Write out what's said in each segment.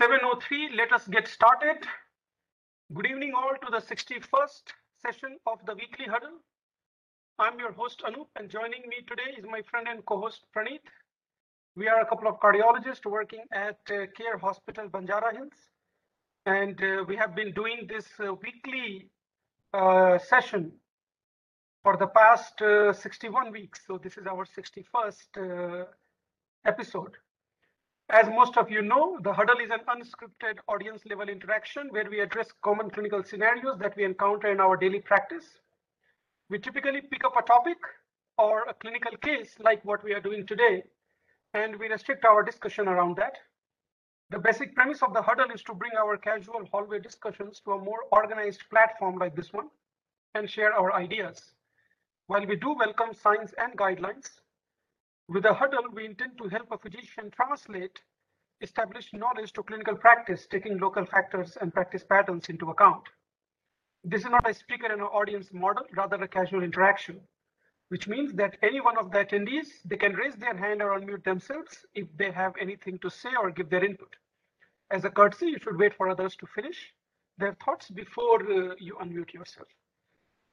7.03, let us get started. Good evening all to the 61st session of the weekly huddle. I'm your host Anup and joining me today is my friend and co-host Praneeth. We are a couple of cardiologists working at uh, Care Hospital Banjara Hills and uh, we have been doing this uh, weekly uh, session for the past uh, 61 weeks. So this is our 61st uh, episode. As most of you know, the huddle is an unscripted audience level interaction where we address common clinical scenarios that we encounter in our daily practice. We typically pick up a topic or a clinical case like what we are doing today, and we restrict our discussion around that. The basic premise of the huddle is to bring our casual hallway discussions to a more organized platform like this one and share our ideas. While we do welcome signs and guidelines, with the huddle, we intend to help a physician translate established knowledge to clinical practice, taking local factors and practice patterns into account. This is not a speaker and an audience model, rather a casual interaction, which means that any one of the attendees, they can raise their hand or unmute themselves if they have anything to say or give their input. As a courtesy, you should wait for others to finish their thoughts before uh, you unmute yourself.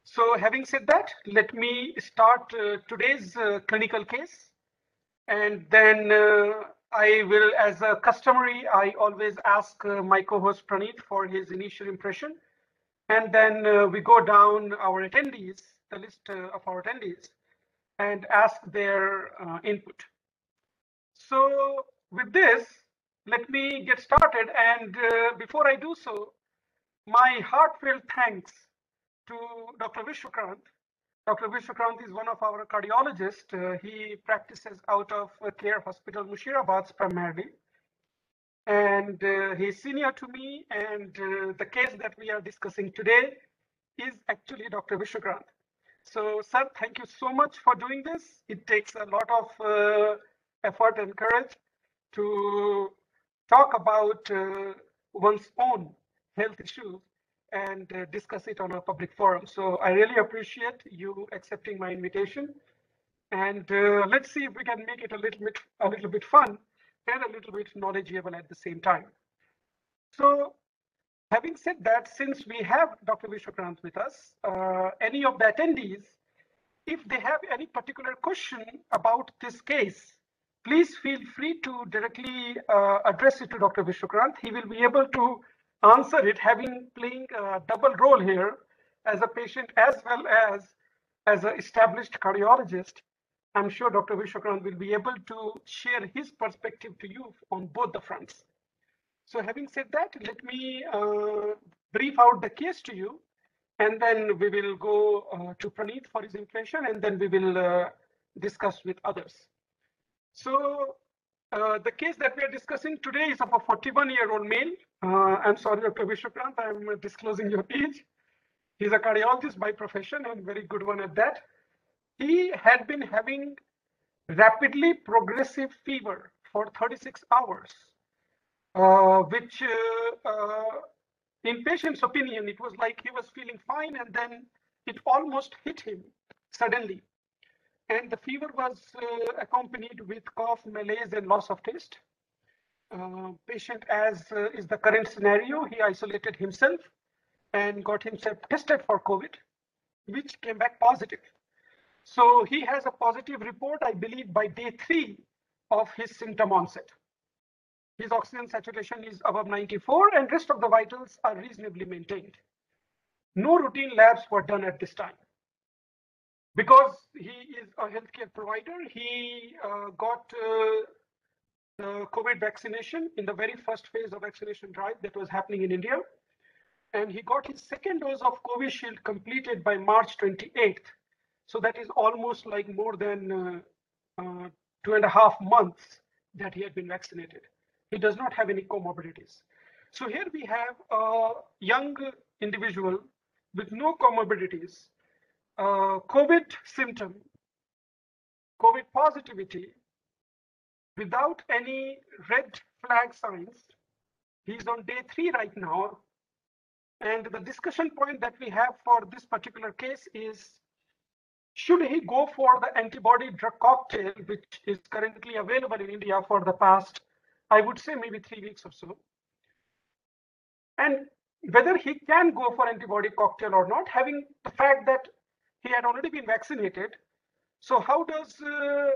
So having said that, let me start uh, today's uh, clinical case and then uh, I will, as a customary, I always ask uh, my co-host Praneeth for his initial impression. And then uh, we go down our attendees, the list of our attendees, and ask their input. So with this, let me get started. And uh, before I do so, my heartfelt thanks to Dr. Vishwakranth Dr. Vishwakranth is one of our cardiologists. Uh, he practices out of uh, Care Hospital, Mushirabad primarily. And uh, he's senior to me. And uh, the case that we are discussing today is actually Dr. Vishwakranth. So, sir, thank you so much for doing this. It takes a lot of uh, effort and courage to talk about one's own health issues and uh, discuss it on a public forum. So I really appreciate you accepting my invitation. And uh, let's see if we can make it a little bit a little bit fun and a little bit knowledgeable at the same time. So having said that, since we have Dr. Vishwakranth with us, uh, any of the attendees, if they have any particular question about this case, please feel free to directly uh, address it to Dr. Vishwakranth. He will be able to answer it having playing a double role here as a patient as well as as an established cardiologist. I'm sure Dr. Vishwakranth will be able to share his perspective to you on both the fronts. So having said that, let me uh, brief out the case to you and then we will go uh, to Praneeth for his impression and then we will uh, discuss with others. So uh, the case that we are discussing today is of a 41 year old male. Uh, I'm sorry, Dr. Vishwakranth, I'm disclosing your age. He's a cardiologist by profession and very good one at that. He had been having rapidly progressive fever for 36 hours, uh, which uh, uh, in patient's opinion, it was like he was feeling fine and then it almost hit him suddenly and the fever was uh, accompanied with cough, malaise, and loss of taste. Uh, patient, as uh, is the current scenario, he isolated himself and got himself tested for COVID, which came back positive. So he has a positive report, I believe, by day three of his symptom onset. His oxygen saturation is above 94 and rest of the vitals are reasonably maintained. No routine labs were done at this time because he is a healthcare provider, he uh, got uh, the COVID vaccination in the very first phase of vaccination drive that was happening in India. And he got his second dose of Covishield completed by March 28th. So that is almost like more than uh, uh, two and a half months that he had been vaccinated. He does not have any comorbidities. So here we have a young individual with no comorbidities uh, COVID symptom, COVID positivity, without any red flag signs. He's on day three right now. And the discussion point that we have for this particular case is, should he go for the antibody drug cocktail, which is currently available in India for the past, I would say maybe three weeks or so? and whether he can go for antibody cocktail or not, having the fact that he had already been vaccinated. So how does uh,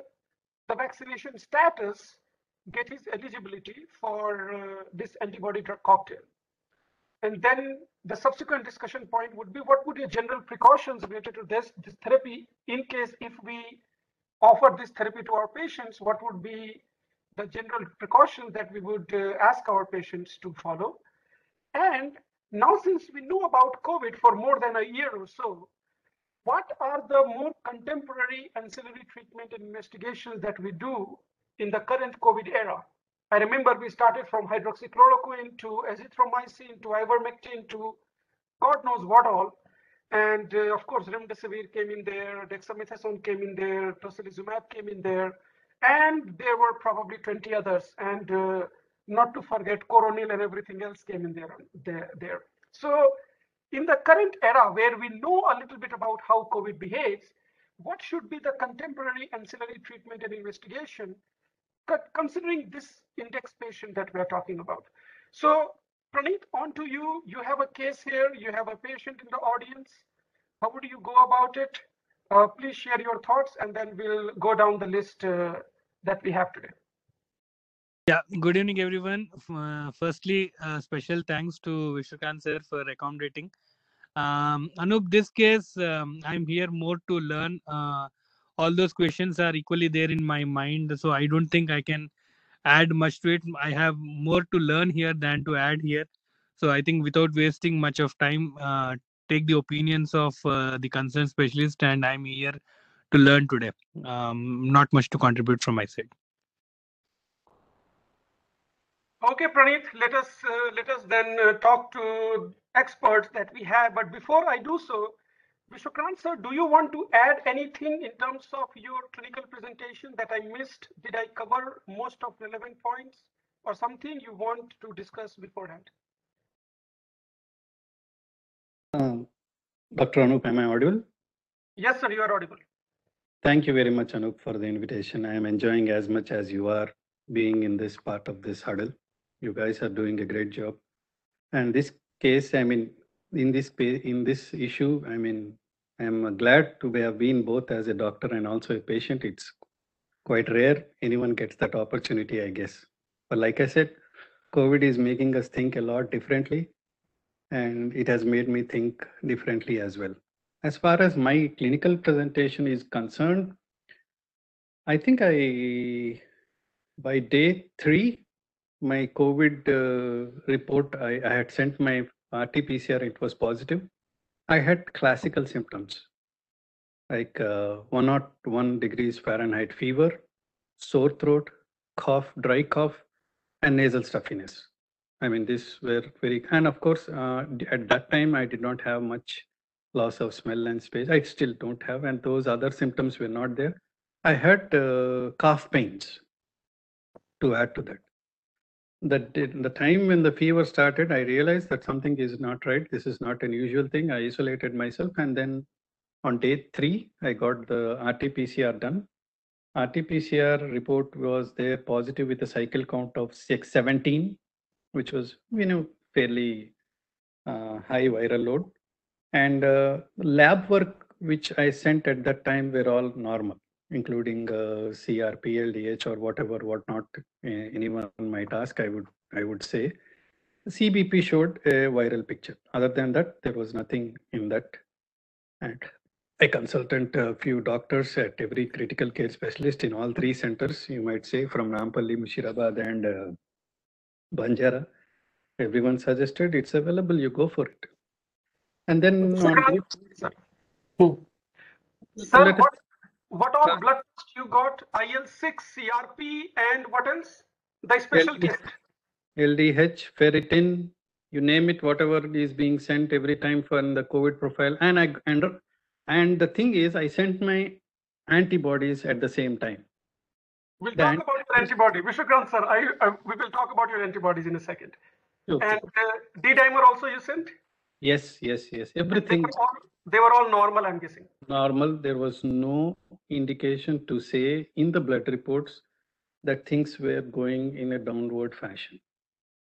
the vaccination status get his eligibility for uh, this antibody drug cocktail? And then the subsequent discussion point would be what would be general precautions related to this, this therapy in case if we offer this therapy to our patients, what would be the general precautions that we would uh, ask our patients to follow. And now, since we know about COVID for more than a year or so, what are the more contemporary ancillary treatment and investigations that we do in the current COVID era? I remember we started from hydroxychloroquine to azithromycin to ivermectin to God knows what all. And uh, of course, remdesivir came in there, dexamethasone came in there, tocilizumab came in there, and there were probably 20 others. And uh, not to forget coronil and everything else came in there, there, there. So in the current era where we know a little bit about how COVID behaves, what should be the contemporary ancillary treatment and investigation considering this index patient that we're talking about. So Praneeth, on to you. You have a case here. You have a patient in the audience. How would you go about it? Uh, please share your thoughts and then we'll go down the list uh, that we have today. Yeah, good evening, everyone. Uh, firstly, uh, special thanks to Vishwakant sir for accommodating. Um, Anup, this case, um, I'm here more to learn. Uh, all those questions are equally there in my mind, so I don't think I can add much to it. I have more to learn here than to add here. So I think without wasting much of time, uh, take the opinions of uh, the concerned specialist, and I'm here to learn today. Um, not much to contribute from my side. Okay, Praneeth, let us uh, let us then uh, talk to experts that we have. But before I do so, Vishwakant sir, do you want to add anything in terms of your clinical presentation that I missed? Did I cover most of relevant points or something you want to discuss beforehand? Um, Dr. Anup, am I audible? Yes, sir, you are audible. Thank you very much, Anup, for the invitation. I am enjoying as much as you are being in this part of this huddle. You guys are doing a great job. And this case, I mean, in this in this issue, I mean, I'm glad to have been both as a doctor and also a patient. It's quite rare anyone gets that opportunity, I guess. But like I said, COVID is making us think a lot differently and it has made me think differently as well. As far as my clinical presentation is concerned, I think I, by day three, my COVID uh, report, I, I, had sent my RT-PCR, it was positive. I had classical symptoms like uh, 101 degrees Fahrenheit fever, sore throat, cough, dry cough, and nasal stuffiness. I mean, these were very, and of course, uh, at that time, I did not have much loss of smell and space. I still don't have, and those other symptoms were not there. I had uh, cough pains to add to that. That the time when the fever started, I realized that something is not right. This is not an usual thing. I isolated myself, and then on day three, I got the RT-PCR done. RT-PCR report was there positive with a cycle count of 617 which was you know fairly uh, high viral load and uh, lab work which i sent at that time were all normal including uh, crp ldh or whatever whatnot uh, anyone might ask i would i would say cbp showed a viral picture other than that there was nothing in that and I consulted a few doctors at every critical care specialist in all three centers, you might say, from Nampally, Mushirabad, and uh, Banjara. Everyone suggested it's available, you go for it. And then Sir, on Sir, what, what all blood test you got? IL6, CRP, and what else? The special LDH, test. LDH, ferritin, you name it, whatever is being sent every time for the COVID profile. And I and, and the thing is, I sent my antibodies at the same time. We'll talk about your antibody. Vishwakant sir, I, I, we will talk about your antibodies in a second. Okay. And uh, D-dimer also you sent? Yes, yes, yes. Everything. They were, all, they were all normal, I'm guessing. Normal. There was no indication to say in the blood reports that things were going in a downward fashion.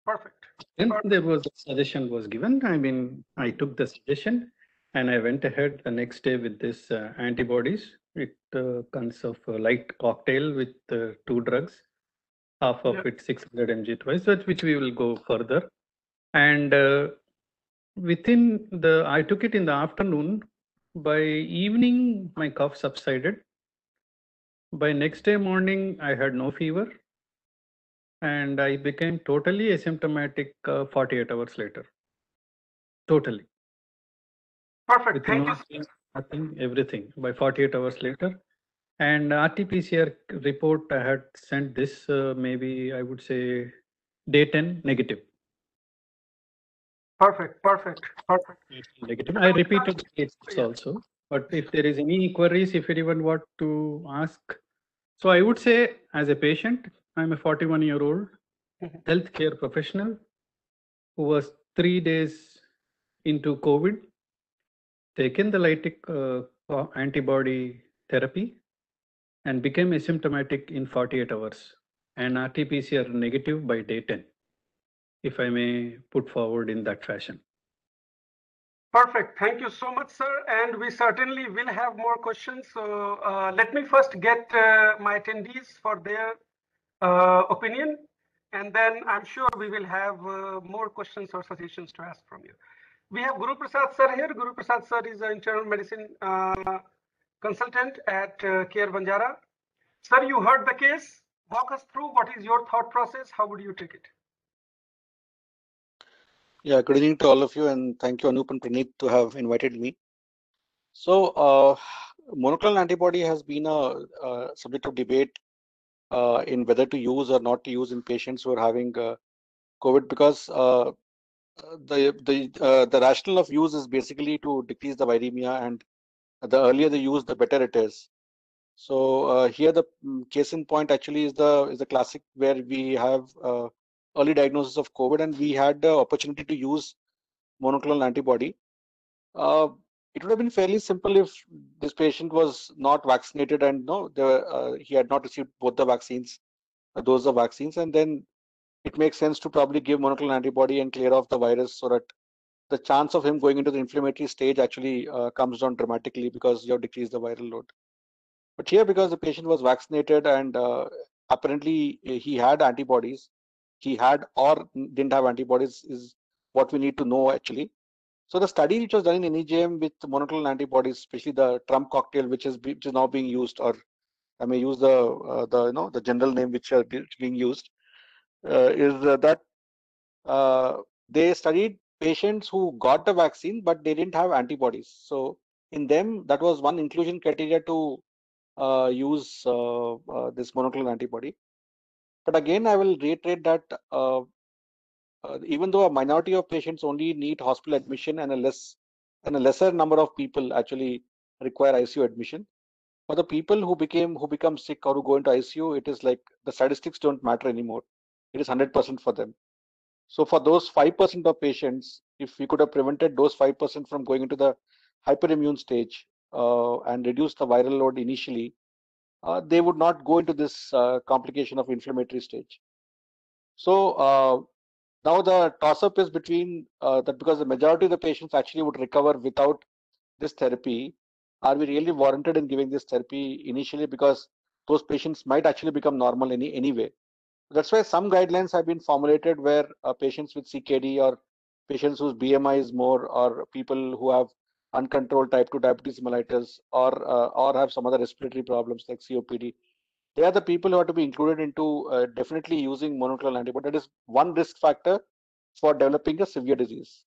Perfect. Then Perfect. there was a suggestion was given. I mean, I took the suggestion and I went ahead the next day with this uh, antibodies. It uh, consists of a light cocktail with uh, two drugs, half of Yep. it 600 mg twice, which we will go further. And uh, within the, I took it in the afternoon. By evening, my cough subsided. By next day morning, I had no fever and I became totally asymptomatic uh, 48 hours later. Totally. Perfect. With Thank you. nothing, everything by 48 hours later. And RT-PCR report I had sent this uh, maybe I would say day 10 negative. Perfect. Perfect. Perfect. Negative. I repeated it Yeah. also. But if there is any queries, if anyone want to ask, so I would say as a patient, I'm a 41 year old Mhm. healthcare professional who was three days into COVID, taken the lytic uh, antibody therapy, and became asymptomatic in 48 hours and RT-PCR negative by day 10, if I may put forward in that fashion. Perfect. Thank you so much, sir. And we certainly will have more questions. So uh, let me first get uh, my attendees for their uh, opinion. And then I'm sure we will have uh, more questions or suggestions to ask from you. We have Guru Prasad sir here. Guru Prasad sir is an internal medicine uh, consultant at uh, Care Banjara. Sir, you heard the case. Walk us through what is your thought process. How would you take it? Yeah, good evening to all of you, and thank you, Anup and Praneeth, to have invited me. So, uh, monoclonal antibody has been a, a subject of debate uh, in whether to use or not to use in patients who are having uh, COVID because uh, the the uh, the rationale of use is basically to decrease the viremia, and the earlier the use, the better it is. So uh, here the mm, case in point actually is the is the classic where we have early diagnosis of COVID, and we had the opportunity to use monoclonal antibody. Uh, it would have been fairly simple if this patient was not vaccinated and no, the, uh, he had not received both the vaccines, uh, those of vaccines, and then it makes sense to probably give monoclonal antibody and clear off the virus so that the chance of him going into the inflammatory stage actually uh, comes down dramatically because you have decreased the viral load. But here, because the patient was vaccinated and uh, apparently he had antibodies, he had or didn't have antibodies is what we need to know actually. So the study which was done in NEJM with monoclonal antibodies, especially the Trump cocktail, which is which is now being used, or I may use the uh, the you know the general name which are being used, uh, is that uh, they studied patients who got the vaccine but they didn't have antibodies. So in them, that was one inclusion criteria to uh, use uh, uh, this monoclonal antibody. But again, I will reiterate that uh, uh, even though a minority of patients only need hospital admission and a less and a lesser number of people actually require ICU admission, for the people who became who become sick or who go into ICU, it is like the statistics don't matter anymore. It is 100% for them. So for those 5% of patients, if we could have prevented those 5% from going into the hyperimmune stage uh, and reduce the viral load initially, uh, they would not go into this uh, complication of inflammatory stage. So uh, now the toss-up is between uh, that because the majority of the patients actually would recover without this therapy. Are we really warranted in giving this therapy initially because those patients might actually become normal any anyway? That's why some guidelines have been formulated where uh, patients with CKD or patients whose BMI is more, or people who have uncontrolled type 2 diabetes mellitus, or uh, or have some other respiratory problems like COPD, they are the people who are to be included into uh, definitely using monoclonal antibody. That is one risk factor for developing a severe disease.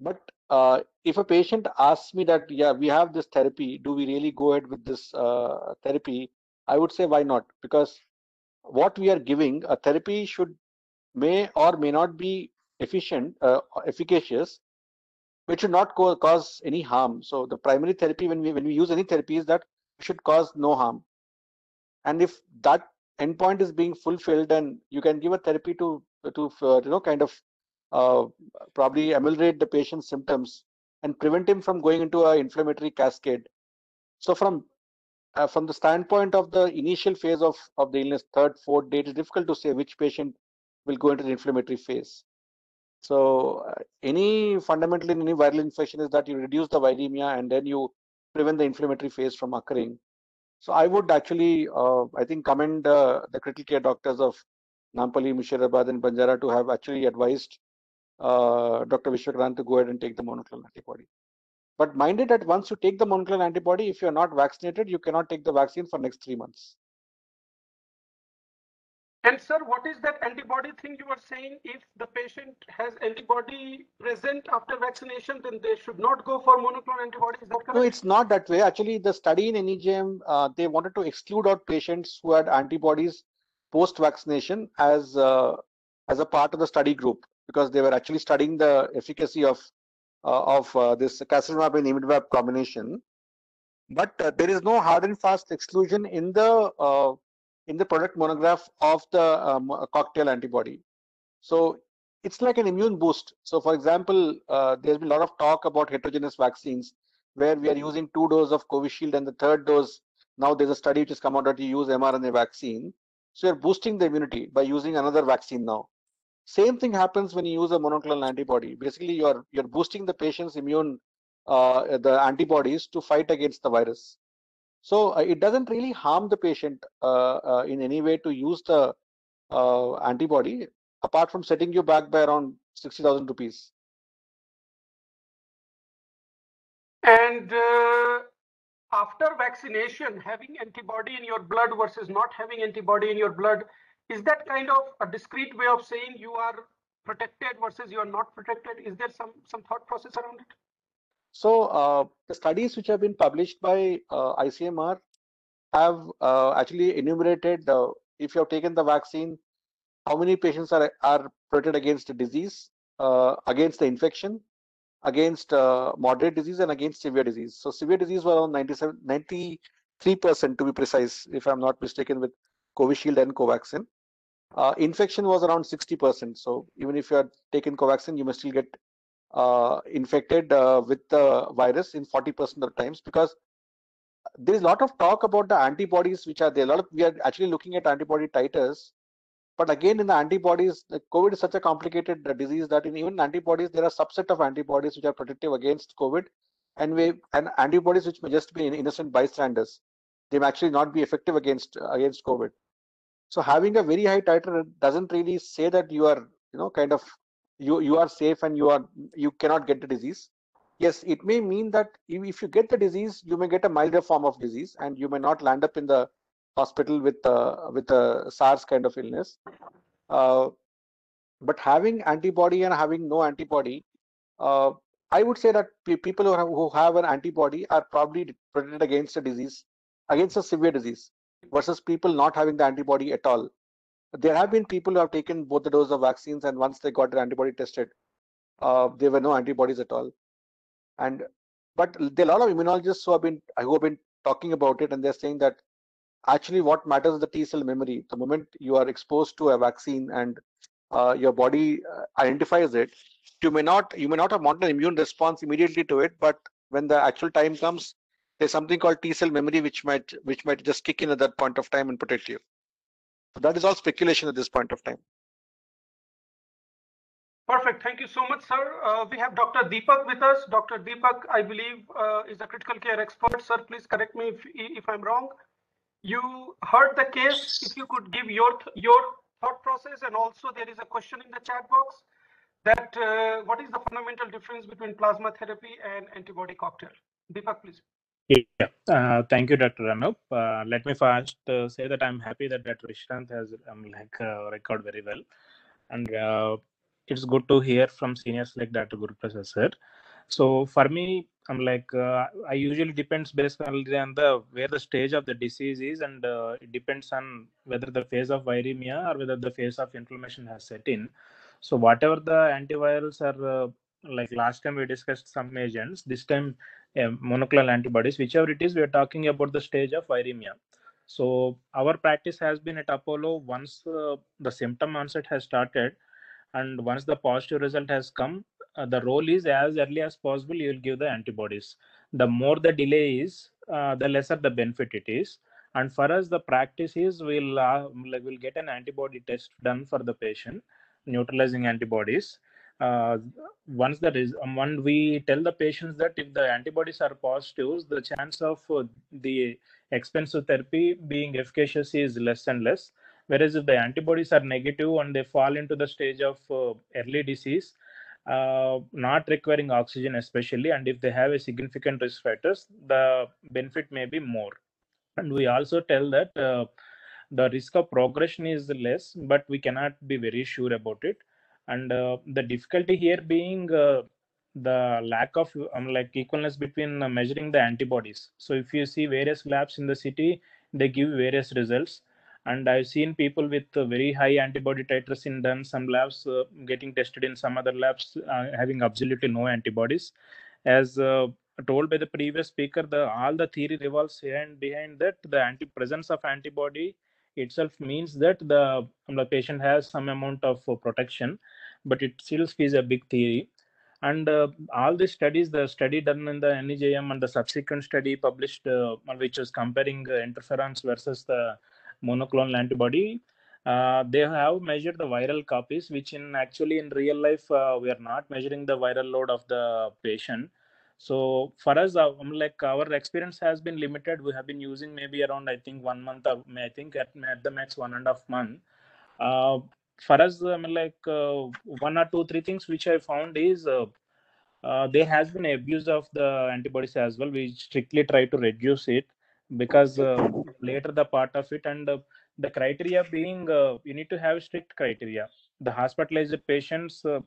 But uh, if a patient asks me that, yeah, we have this therapy, do we really go ahead with this uh, therapy? I would say, why not? Because what we are giving, a therapy should may or may not be efficient, uh, efficacious, which should not co- cause any harm. So the primary therapy, when we when we use any therapy, is that it should cause no harm. And if that endpoint is being fulfilled, then you can give a therapy to to uh, you know kind of uh, probably ameliorate the patient's symptoms and prevent him from going into an inflammatory cascade. So from uh, from the standpoint of the initial phase of, of the illness, third, fourth day, it is difficult to say which patient will go into the inflammatory phase. So uh, any fundamentally any viral infection is that you reduce the viremia and then you prevent the inflammatory phase from occurring. So I would actually, uh, I think, commend uh, the critical care doctors of Nampally, Murshidabad, and Banjara to have actually advised uh, Dr. Vishwakranth to go ahead and take the monoclonal antibody. But mind it that once you take the monoclonal antibody, if you're not vaccinated, you cannot take the vaccine for next three months. And sir, what is that antibody thing you were saying? If the patient has antibody present after vaccination, then they should not go for monoclonal correct? No, it's not that way. Actually, the study in NEJM, uh, they wanted to exclude out patients who had antibodies post-vaccination as uh, as a part of the study group because they were actually studying the efficacy of uh, of uh, this casirivimab and imdevimab combination. But uh, there is no hard and fast exclusion in the uh, in the product monograph of the um, cocktail antibody. So it's like an immune boost. So for example, uh, there's been a lot of talk about heterogeneous vaccines where we are using two doses of Covishield and the third dose. Now there's a study which has come out that you use mRNA vaccine. So you're boosting the immunity by using another vaccine now. Same thing happens when you use a monoclonal antibody. Basically, you're you're boosting the patient's immune, uh, the antibodies to fight against the virus. So uh, it doesn't really harm the patient uh, uh, in any way to use the antibody, apart from setting you back by around 60,000 rupees. And after vaccination, having antibody in your blood versus not having antibody in your blood, is that kind of a discrete way of saying you are protected versus you are not protected? Is there some some thought process around it? So uh, the studies which have been published by uh, ICMR have uh, actually enumerated if you have taken the vaccine, how many patients are, are protected against the disease, against the infection, against uh, moderate disease and against severe disease. So severe disease was around 97, 93% to be precise, if I'm not mistaken with Covishield and Covaxin. Uh, infection was around 60%. So even if you are taken Covaxin, you must still get infected uh, with the virus in 40% of times because there is a lot of talk about the antibodies which are there. A lot of we are actually looking at antibody titers, but again in the antibodies, COVID is such a complicated uh, disease that in even antibodies there are subset of antibodies which are protective against COVID, and we and antibodies which may just be innocent bystanders. They may actually not be effective against against COVID. So having a very high titer doesn't really say that you are you know kind of you you are safe and you are you cannot get the disease. Yes it may mean that if you get the disease you may get a milder form of disease and you may not land up in the hospital with uh, with a SARS kind of illness. Uh, but having antibody and having no antibody uh, I would say that people who have, who have an antibody are probably protected against a disease against a severe disease versus people not having the antibody at all there have been people who have taken both the doses of vaccines and once they got their antibody tested uh, there were no antibodies at all. And but there are a lot of immunologists who have been who have been talking about it and they're saying that actually what matters is the t cell memory. The moment you are exposed to a vaccine and uh, your body uh, identifies it you may not you may not have mounted an immune response immediately to it but when the actual time comes there's something called t cell memory which might which might just kick in at that point of time and protect you that is all speculation at this point of time. Perfect. Thank you so much, sir. Uh, we have Dr. Deepak with us. Dr. Deepak, I believe, uh, is a critical care expert. Sir, please correct me if, if I'm wrong. You heard the case. If you could give your your thought process, and also there is a question in the chat box that uh, what is the fundamental difference between plasma therapy and antibody cocktail? Deepak, please. Yeah, uh, thank you, Dr. Anup. Uh, let me first uh, say that I'm happy that Dr. Vishant has um, like uh, record very well, and uh, it's good to hear from seniors like Dr. Guruprasad sir. So for me, I'm like uh, I usually depends based on the where the stage of the disease is, and uh, it depends on whether the phase of viremia or whether the phase of inflammation has set in. So whatever the antivirals are like last time we discussed some agents this time monoclonal antibodies whichever it is we are talking about the stage of viremia. So our practice has been at apollo once uh, the symptom onset has started and once the positive result has come uh, the role is as early as possible you will give the antibodies. The more the delay is uh, the lesser the benefit it is. And for us, the practice is we'll uh, like we'll get an antibody test done for the patient, neutralizing antibodies. Uh, once that is, um, when we tell the patients that if the antibodies are positive, the chance of uh, the expensive therapy being efficacious is less and less. Whereas if the antibodies are negative and they fall into the stage of uh, early disease, uh, not requiring oxygen especially, and if they have a significant risk factors, the benefit may be more. And we also tell that uh, the risk of progression is less, but we cannot be very sure about it. And uh, the difficulty here being uh, the lack of um, like equivalence between uh, measuring the antibodies. So if you see various labs in the city, they give various results and i've seen people with uh, very high antibody titers in done some labs uh, getting tested in some other labs uh, having absolutely no antibodies as told by the previous speaker the all the theory revolves here and behind that the anti presence of antibody itself means that the, um, the patient has some amount of uh, protection but it still is a big theory. And uh, all these studies the study done in the NEJM and the subsequent study published which was comparing interferons versus the monoclonal antibody uh, they have measured the viral copies which in actually in real life uh, we are not measuring the viral load of the patient so for us uh, like our experience has been limited. We have been using maybe around i think one month of, i think at, at the max one and a half month. Uh, for us I mean, like uh, one or two three things which i found is uh, uh, there has been abuse of the antibodies as well. We strictly try to reduce it because uh, later the part of it and uh, the criteria being uh, you need to have strict criteria. The hospitalized patients uh,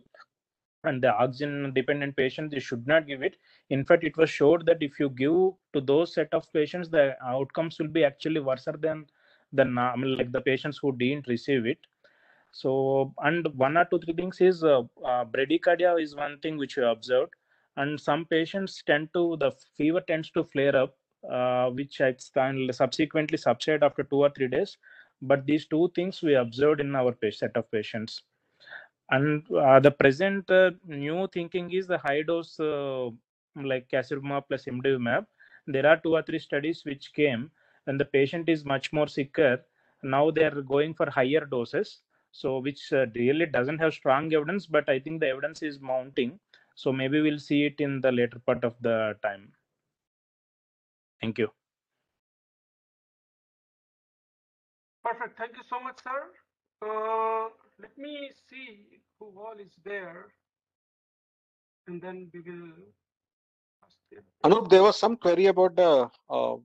and the oxygen dependent patients they should not give it in fact it was showed that if you give to those set of patients the outcomes will be actually worse than the mean, like the patients who didn't receive it so and one or two three things is uh, uh, bradycardia is one thing which we observed and some patients tend to the fever tends to flare up uh, which I subsequently subside after two or three days. But these two things we observed in our set of patients. And uh, the present uh, new thinking is the high dose uh, like casirivimab plus imdevimab. There are two or three studies which came and the patient is much more sicker. Now they are going for higher doses. So which uh, really doesn't have strong evidence, but I think the evidence is mounting. So maybe we'll see it in the later part of the time. Thank you. Perfect. Thank you so much, sir. Let me see who all is there. And then we will. Anup, there was some query about the uh,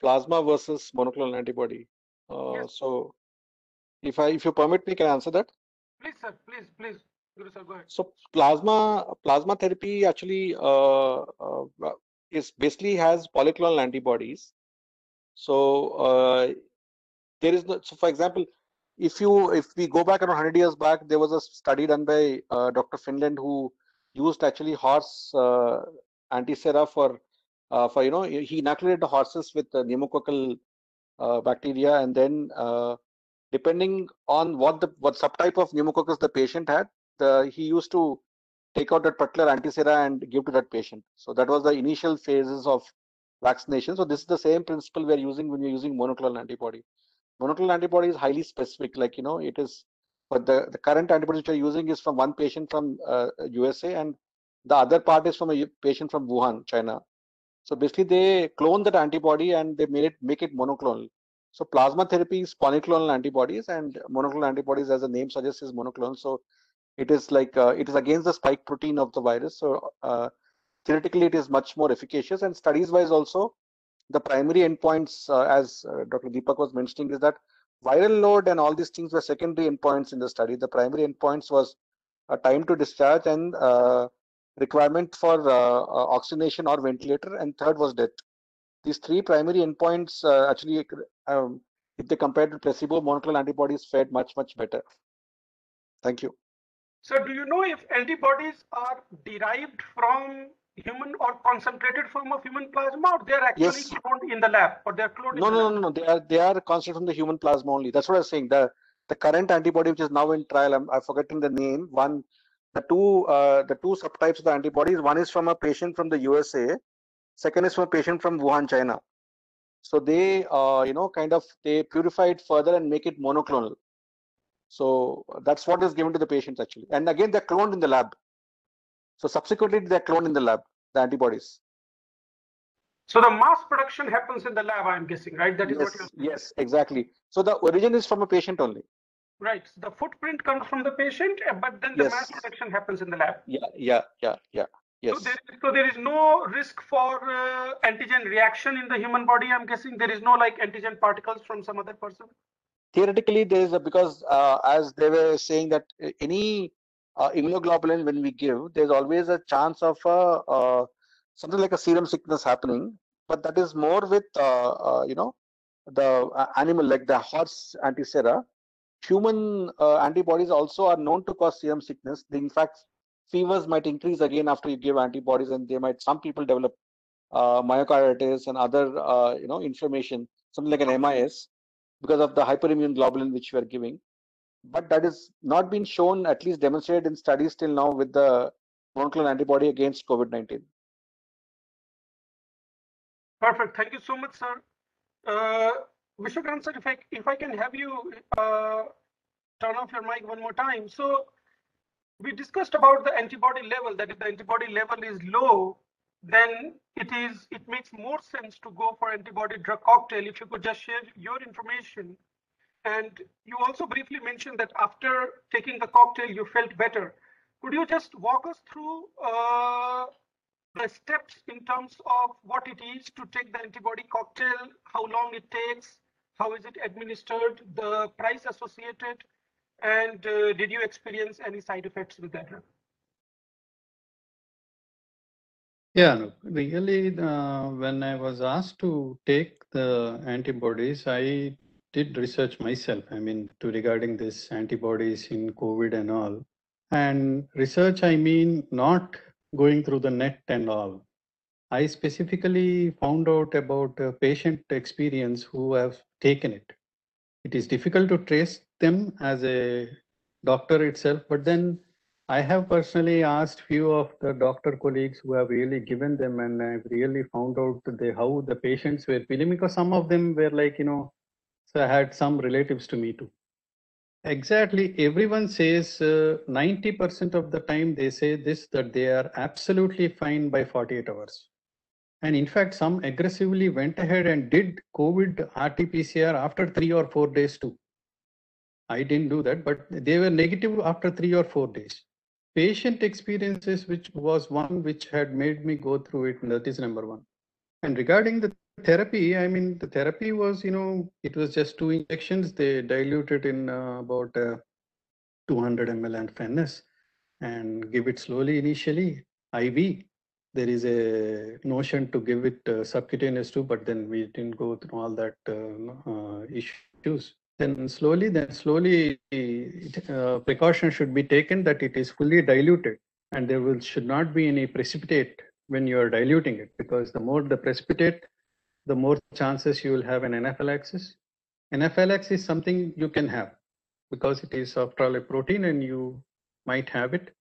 plasma versus monoclonal antibody. Uh, yes. So, if I, if you permit me, can I answer that? Please, sir. Please, please. Guru sir, go ahead. So, plasma plasma therapy actually uh, uh is basically has polyclonal antibodies. So uh, there is no, so for example, if you if we go back around 100 years back, there was a study done by uh, Dr. Finland who used actually horse uh, antisera for uh, for you know he inoculated the horses with the pneumococcal uh, bacteria and then uh, depending on what the what subtype of pneumococcus the patient had, the, he used to take out that particular antisera and give to that patient. So that was the initial phases of vaccination. So this is the same principle we are using when you're using monoclonal antibody. Monoclonal antibody is highly specific, like you know, it is. But the, the current antibody which you're using is from one patient from uh, USA, and the other part is from a patient from Wuhan, China. So basically, they clone that antibody and they made it make it monoclonal. So plasma therapy is polyclonal antibodies, and monoclonal antibodies, as the name suggests, is monoclonal. So it is like uh, it is against the spike protein of the virus. So uh, theoretically, it is much more efficacious. And studies wise also, the primary endpoints, uh, as uh, Dr. Deepak was mentioning, is that viral load and all these things were secondary endpoints in the study. The primary endpoints was a time to discharge and uh, requirement for uh, oxygenation or ventilator, and third was death. These three primary endpoints actually, um, if they compared to placebo, monoclonal antibodies fared much, much better. Thank you. So do you know if antibodies are derived from human or concentrated form of human plasma or they're actually yes. cloned in the lab or they're cloned no no, no no no they are they are concentrated from the human plasma only that's what i was saying the the current antibody which is now in trial i'm, forgetting the name one the two uh, the two subtypes of the antibodies one is from a patient from the usa second is from a patient from wuhan china So they, uh, you know, kind of they purify it further and make it monoclonal. So that's what is given to the patients actually. And again, they're cloned in the lab. So subsequently, they're cloned in the lab, the antibodies. So the mass production happens in the lab, I'm guessing, right? That is yes, what you're saying. yes, exactly. So the origin is from a patient only. Right. So the footprint comes from the patient, uh, but then the mass production happens in the lab. Yeah, yeah, yeah, yeah. So Yes. there, so there is no risk for uh, antigen reaction in the human body. I'm guessing there is no like antigen particles from some other person. Theoretically, there is a because uh, as they were saying that uh, any uh, immunoglobulin when we give, there's always a chance of uh, uh, something like a serum sickness happening, but that is more with uh, uh, you know the animal like the horse antisera. Human antibodies also are known to cause serum sickness. In fact, fevers might increase again after you give antibodies, and they might some people develop myocarditis and other you know inflammation, something like an MIS, because of the hyperimmune globulin which we are giving. But that is not been shown, at least demonstrated in studies till now with the monoclonal antibody against COVID-19. Perfect. Thank you so much, sir. Uh, Vishwakant sir, if I if I can have you uh, turn off your mic one more time. So we discussed about the antibody level. That if the antibody level is low, then it is it makes more sense to go for antibody drug cocktail. If you could just share your information. And you also briefly mentioned that after taking the cocktail, you felt better. Could you just walk us through uh, the steps in terms of what it is to take the antibody cocktail, how long it takes, how is it administered, the price associated, and uh, did you experience any side effects with that? Yeah, no, really, uh, when I was asked to take the antibodies, I did research myself. I mean, to regarding this antibodies in COVID and all. And research, I mean, not going through the net and all. I specifically found out about patient experience who have taken it. It is difficult to trace them as a doctor itself, but then I have personally asked few of the doctor colleagues who have really given them, and I've really found out the, how the patients were feeling because some of them were like, you know, so I had some relatives to me too. Exactly, everyone says uh, 90% of the time they say this that they are absolutely fine by 48 hours. And in fact, some aggressively went ahead and did COVID RT-PCR after three or four days too. I didn't do that, but they were negative after three or four days patient experiences, which was one which had made me go through it. That is number one. And regarding the therapy, I mean, the therapy was, you know, it was just two injections. They diluted in uh, about uh, 200 ml and fairness and give it slowly initially. IV. There is a notion to give it uh, subcutaneous too, but then we didn't go through all that uh, uh, issues then slowly then slowly uh, precaution should be taken that it is fully diluted and there will should not be any precipitate when you are diluting it because the more the precipitate the more chances you will have an anaphylaxis anaphylaxis is something you can have because it is after all a protein and you might have it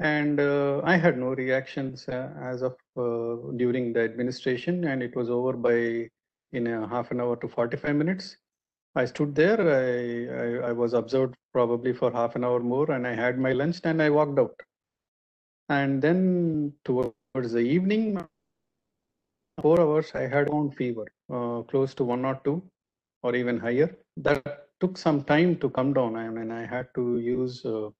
and uh, i had no reactions uh, as of uh, during the administration and it was over by in a half an hour to 45 minutes I stood there. I, I, I, was observed probably for half an hour more, and I had my lunch and I walked out. And then towards the evening, four hours, I had on fever, uh, close to one or two, or even higher. That took some time to come down. I mean, I had to use. Uh,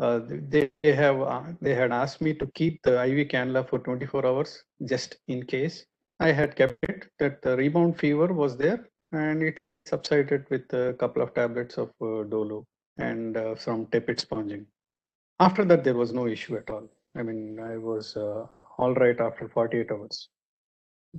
uh, they, they have they had asked me to keep the IV cannula for 24 hours just in case. I had kept it. That the rebound fever was there, and it subsided with a couple of tablets of uh, Dolo and uh, some tepid sponging. After that, there was no issue at all. I mean, I was uh, all right after 48 hours.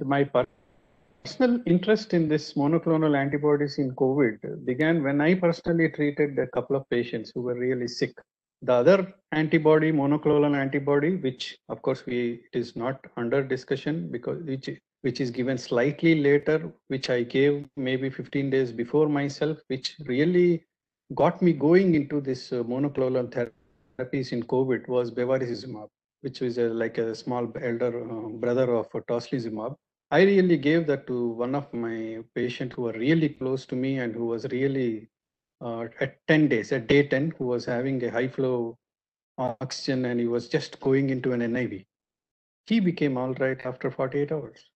My personal interest in this monoclonal antibodies in COVID began when I personally treated a couple of patients who were really sick. The other antibody, monoclonal antibody, which of course we it is not under discussion because which which is given slightly later, which I gave maybe 15 days before myself, which really got me going into this uh, monoclonal therapies in COVID was bevacizumab, which was a, like a small elder uh, brother of uh, tocilizumab. I really gave that to one of my patients who were really close to me and who was really uh, at 10 days, at day 10, who was having a high flow oxygen and he was just going into an NIV. He became all right after 48 hours.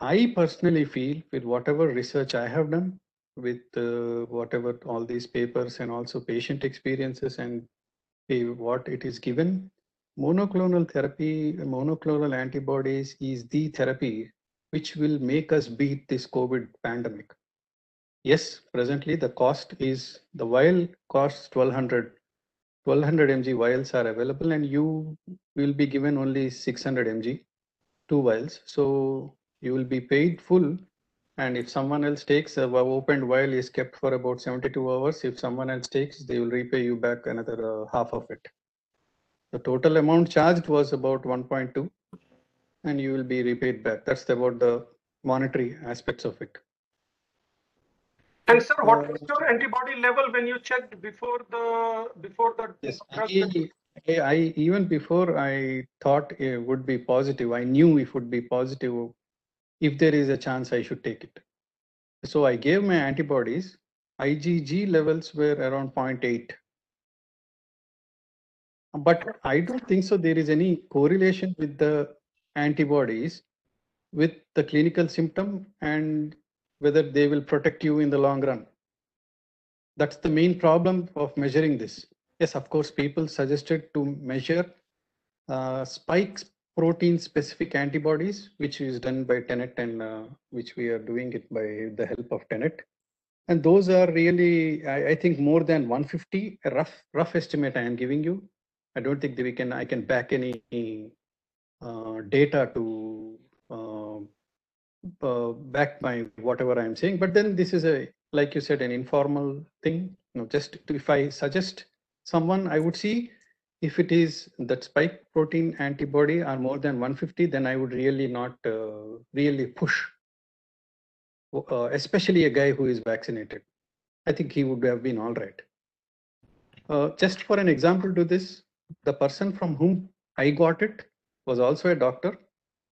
I personally feel with whatever research I have done, with uh, whatever all these papers and also patient experiences and what it is given, monoclonal therapy, monoclonal antibodies is the therapy which will make us beat this COVID pandemic. Yes, presently the cost is the vial costs 1200 1200 mg vials are available and you will be given only 600 mg two vials. So you will be paid full and if someone else takes a opened vial is kept for about 72 hours. If someone else takes they will repay you back another uh, half of it the total amount charged was about 1.2 and you will be repaid back that's about the monetary aspects of it And sir, what Uh, was your antibody level when you checked before the before the Yes. I, I, I even before I thought it would be positive, I knew it would be positive. If there is a chance, I should take it. So I gave my antibodies. IgG levels were around 0.8. But I don't think so. There is any correlation with the antibodies with the clinical symptom and whether they will protect you in the long run. That's the main problem of measuring this. Yes, of course, people suggested to measure uh, spike protein specific antibodies, which is done by Tenet and uh, which we are doing it by the help of Tenet. And those are really, I, I think, more than 150. A rough rough estimate I am giving you. I don't think that we can I can back any uh, data to uh, uh, back my whatever I'm saying. But then this is a like you said an informal thing. You know, just to, if I suggest someone, I would see if it is that spike protein antibody are more than 150, then I would really not uh, really push, uh, especially a guy who is vaccinated. I think he would have been all right. Uh, just for an example to this, the person from whom I got it was also a doctor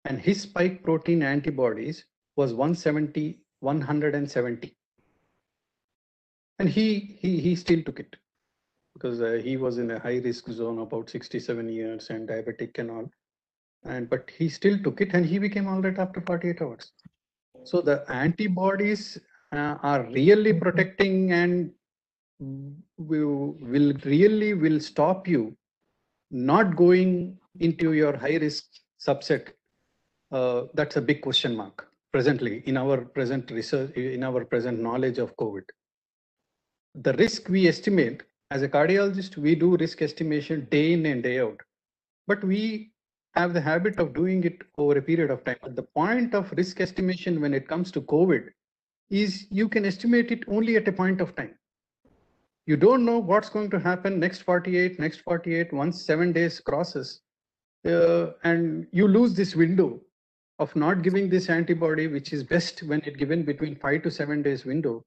and his spike protein antibodies was 170, 170. And he, he, he still took it because uh, he was in a high risk zone about 67 years and diabetic and all. And but he still took it and he became all right after 48 hours. So the antibodies uh, are really protecting and will, will really will stop you not going into your high risk subset. Uh, that's a big question mark presently in our present research, in our present knowledge of COVID. The risk we estimate as a cardiologist, we do risk estimation day in and day out, but we have the habit of doing it over a period of time. But the point of risk estimation when it comes to COVID is you can estimate it only at a point of time. You don't know what's going to happen next 48, next 48, once seven days crosses, uh, and you lose this window of not giving this antibody, which is best when it given between five to seven days window.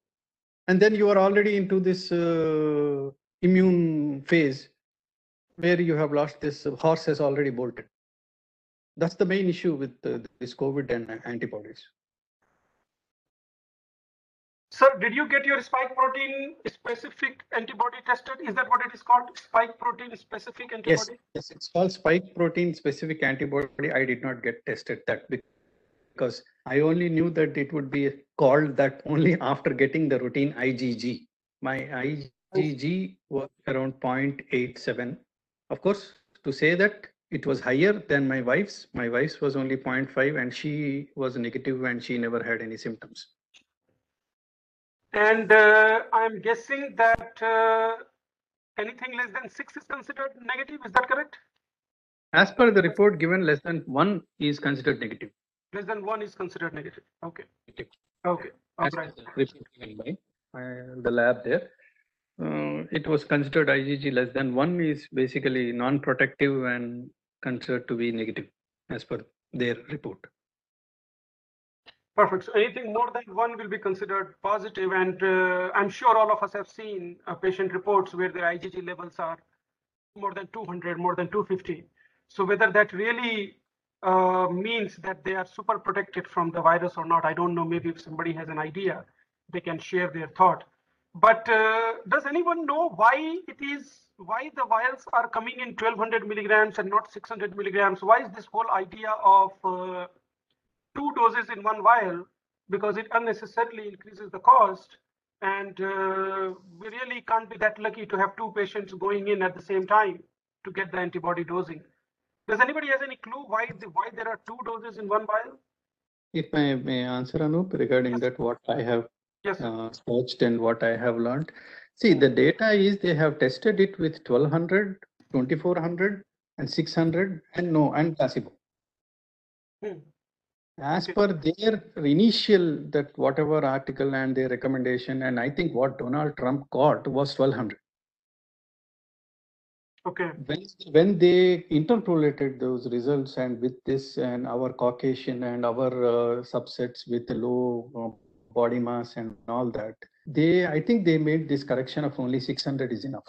And then you are already into this uh, immune phase where you have lost this horse has already bolted. That's the main issue with uh, this COVID and antibodies. Sir, did you get your spike protein specific antibody tested? Is that what it is called? Spike protein specific antibody? Yes, yes, it's called spike protein specific antibody. I did not get tested that because I only knew that it would be called that only after getting the routine IgG. My IgG was around 0.87. Of course, to say that it was higher than my wife's, my wife's was only 0.5 and she was negative and she never had any symptoms. And uh, I'm guessing that uh, anything less than six is considered negative. Is that correct? As per the report given, less than one is considered negative. Less than one is considered negative. Okay. Okay. All As per the report given by uh, the lab there. Uh, it was considered IgG less than one is basically non-protective and considered to be negative as per their report. Perfect. So anything more than one will be considered positive, and uh, I'm sure all of us have seen uh, patient reports where their IgG levels are more than 200, more than 250. So whether that really uh, means that they are super protected from the virus or not. I don't know. Maybe if somebody has an idea, they can share their thought. But uh, does anyone know why it is why the vials are coming in 1200 milligrams and not 600 milligrams? Why is this whole idea of uh, two doses in one vial? Because it unnecessarily increases the cost, and uh, we really can't be that lucky to have two patients going in at the same time to get the antibody dosing. Does anybody has any clue why the, why there are two doses in one vial? If I may answer, Anup, regarding Yes. that, what I have Yes. uh, searched and what I have learned. See, the data is they have tested it with 1200, 2400, and 600, and no, and placebo. Hmm. As per their initial, that whatever article and their recommendation, and I think what Donald Trump got was 1200. Okay. When, when they interpolated those results and with this and our Caucasian and our uh, subsets with low uh, body mass and all that, they, I think they made this correction of only 600 is enough.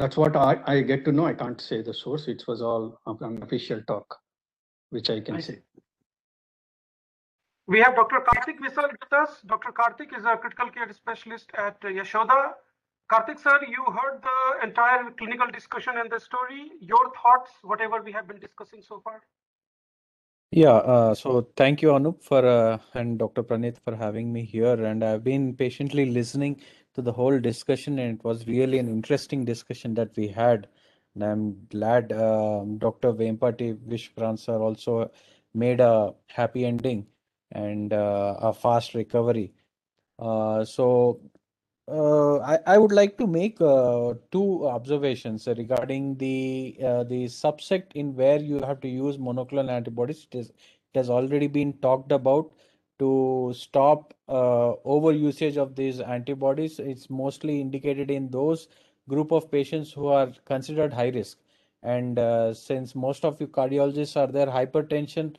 That's what I, I get to know. I can't say the source. It was all unofficial talk, which I can I say. We have Dr. Karthik Visal with us. Dr. Karthik is a critical care specialist at Yashoda. Karthik sir, you heard the entire clinical discussion and the story. Your thoughts, whatever we have been discussing so far. Yeah, uh, so thank you, Anup, for uh, and Dr. Praneeth for having me here. And I've been patiently listening to the whole discussion, and it was really an interesting discussion that we had. And I'm glad um, Dr. Vempati Vishwakranth sir also made a happy ending and uh, a fast recovery. Uh, so uh, I, I would like to make two observations regarding the the subsect in where you have to use monoclonal antibodies. It is it has already been talked about to stop uh, over usage of these antibodies. It's mostly indicated in those group of patients who are considered high risk. And uh, since most of you cardiologists are there, hypertension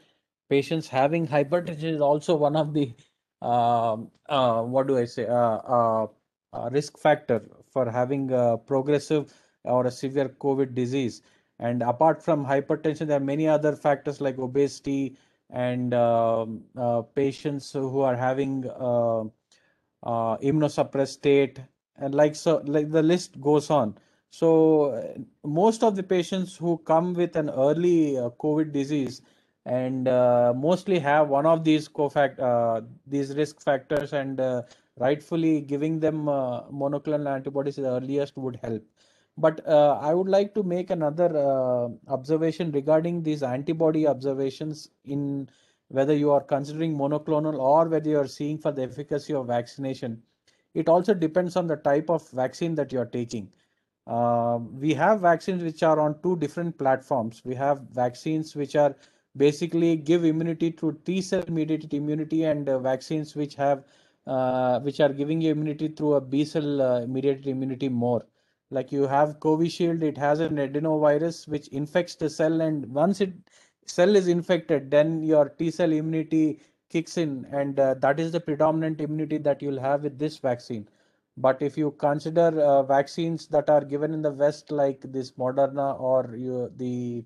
patients having hypertension is also one of the um, uh, what do I say? Uh, uh, uh, risk factor for having a progressive or a severe COVID disease. And apart from hypertension, there are many other factors like obesity and um, uh, patients who are having uh, uh, immunosuppressed state, and like so, like the list goes on. So uh, most of the patients who come with an early uh, COVID disease and uh, mostly have one of these cofact uh, these risk factors and uh, rightfully giving them uh, monoclonal antibodies the earliest would help. But uh, I would like to make another uh, observation regarding these antibody observations in whether you are considering monoclonal or whether you are seeing for the efficacy of vaccination. It also depends on the type of vaccine that you are taking. We have vaccines which are on two different platforms. We have vaccines which are basically give immunity through T cell mediated immunity and uh, vaccines which have uh, which are giving you immunity through a B cell uh, mediated immunity more. Like you have Covishield, it has an adenovirus which infects the cell, and once it cell is infected, then your T cell immunity kicks in, and uh, that is the predominant immunity that you'll have with this vaccine. But if you consider uh, vaccines that are given in the West, like this Moderna or you, the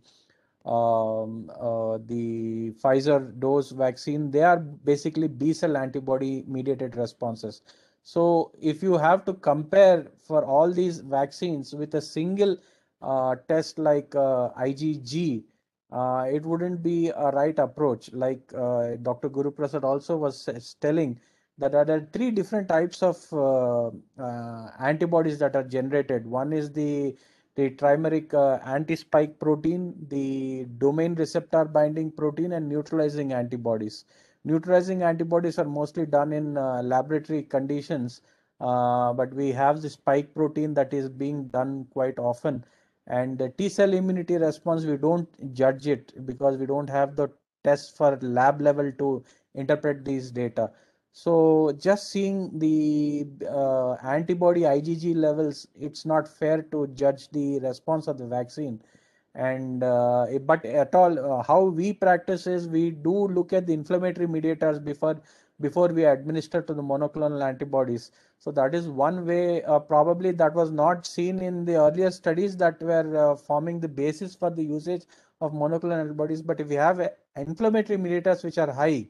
um, uh, the Pfizer dose vaccine, they are basically B cell antibody mediated responses. So if you have to compare for all these vaccines with a single uh, test like uh, IgG, uh, it wouldn't be a right approach. Like uh, Dr. Guru Prasad also was telling that there are three different types of uh, antibodies that are generated. One is the the trimeric uh, anti-spike protein, the domain receptor binding protein, and neutralizing antibodies. Neutralizing antibodies are mostly done in uh, laboratory conditions, uh, but we have the spike protein that is being done quite often. And the T cell immunity response, we don't judge it because we don't have the test for lab level to interpret these data. So just seeing the uh, antibody IgG levels, it's not fair to judge the response of the vaccine. And uh, but at all, uh, how we practice is we do look at the inflammatory mediators before before we administer to the monoclonal antibodies. So that is one way. Uh, probably that was not seen in the earlier studies that were uh, forming the basis for the usage of monoclonal antibodies. But if we have uh, inflammatory mediators which are high,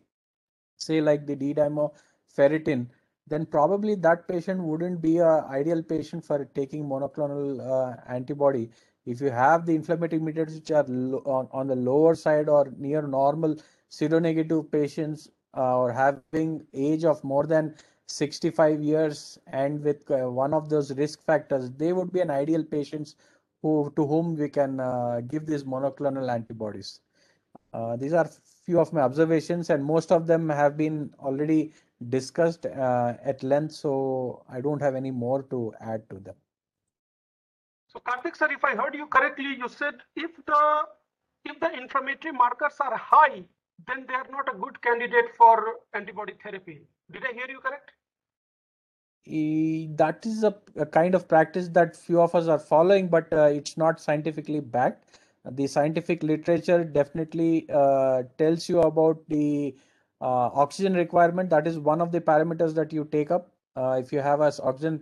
say like the D-dimer ferritin, then probably that patient wouldn't be an ideal patient for taking monoclonal uh, antibody. If you have the inflammatory mediators which are on, on the lower side or near normal seronegative patients uh, or having age of more than 65 years and with uh, one of those risk factors, they would be an ideal patients who to whom we can uh, give these monoclonal antibodies. Uh, these are few of my observations and most of them have been already discussed uh, at length, so I don't have any more to add to them. So Karthik sir, if I heard you correctly, you said if the if the inflammatory markers are high, then they are not a good candidate for antibody therapy. Did I hear you correct? that is a, a, kind of practice that few of us are following, but uh, it's not scientifically backed. The scientific literature definitely uh, tells you about the uh, oxygen requirement. That is one of the parameters that you take up. Uh, if you have a oxygen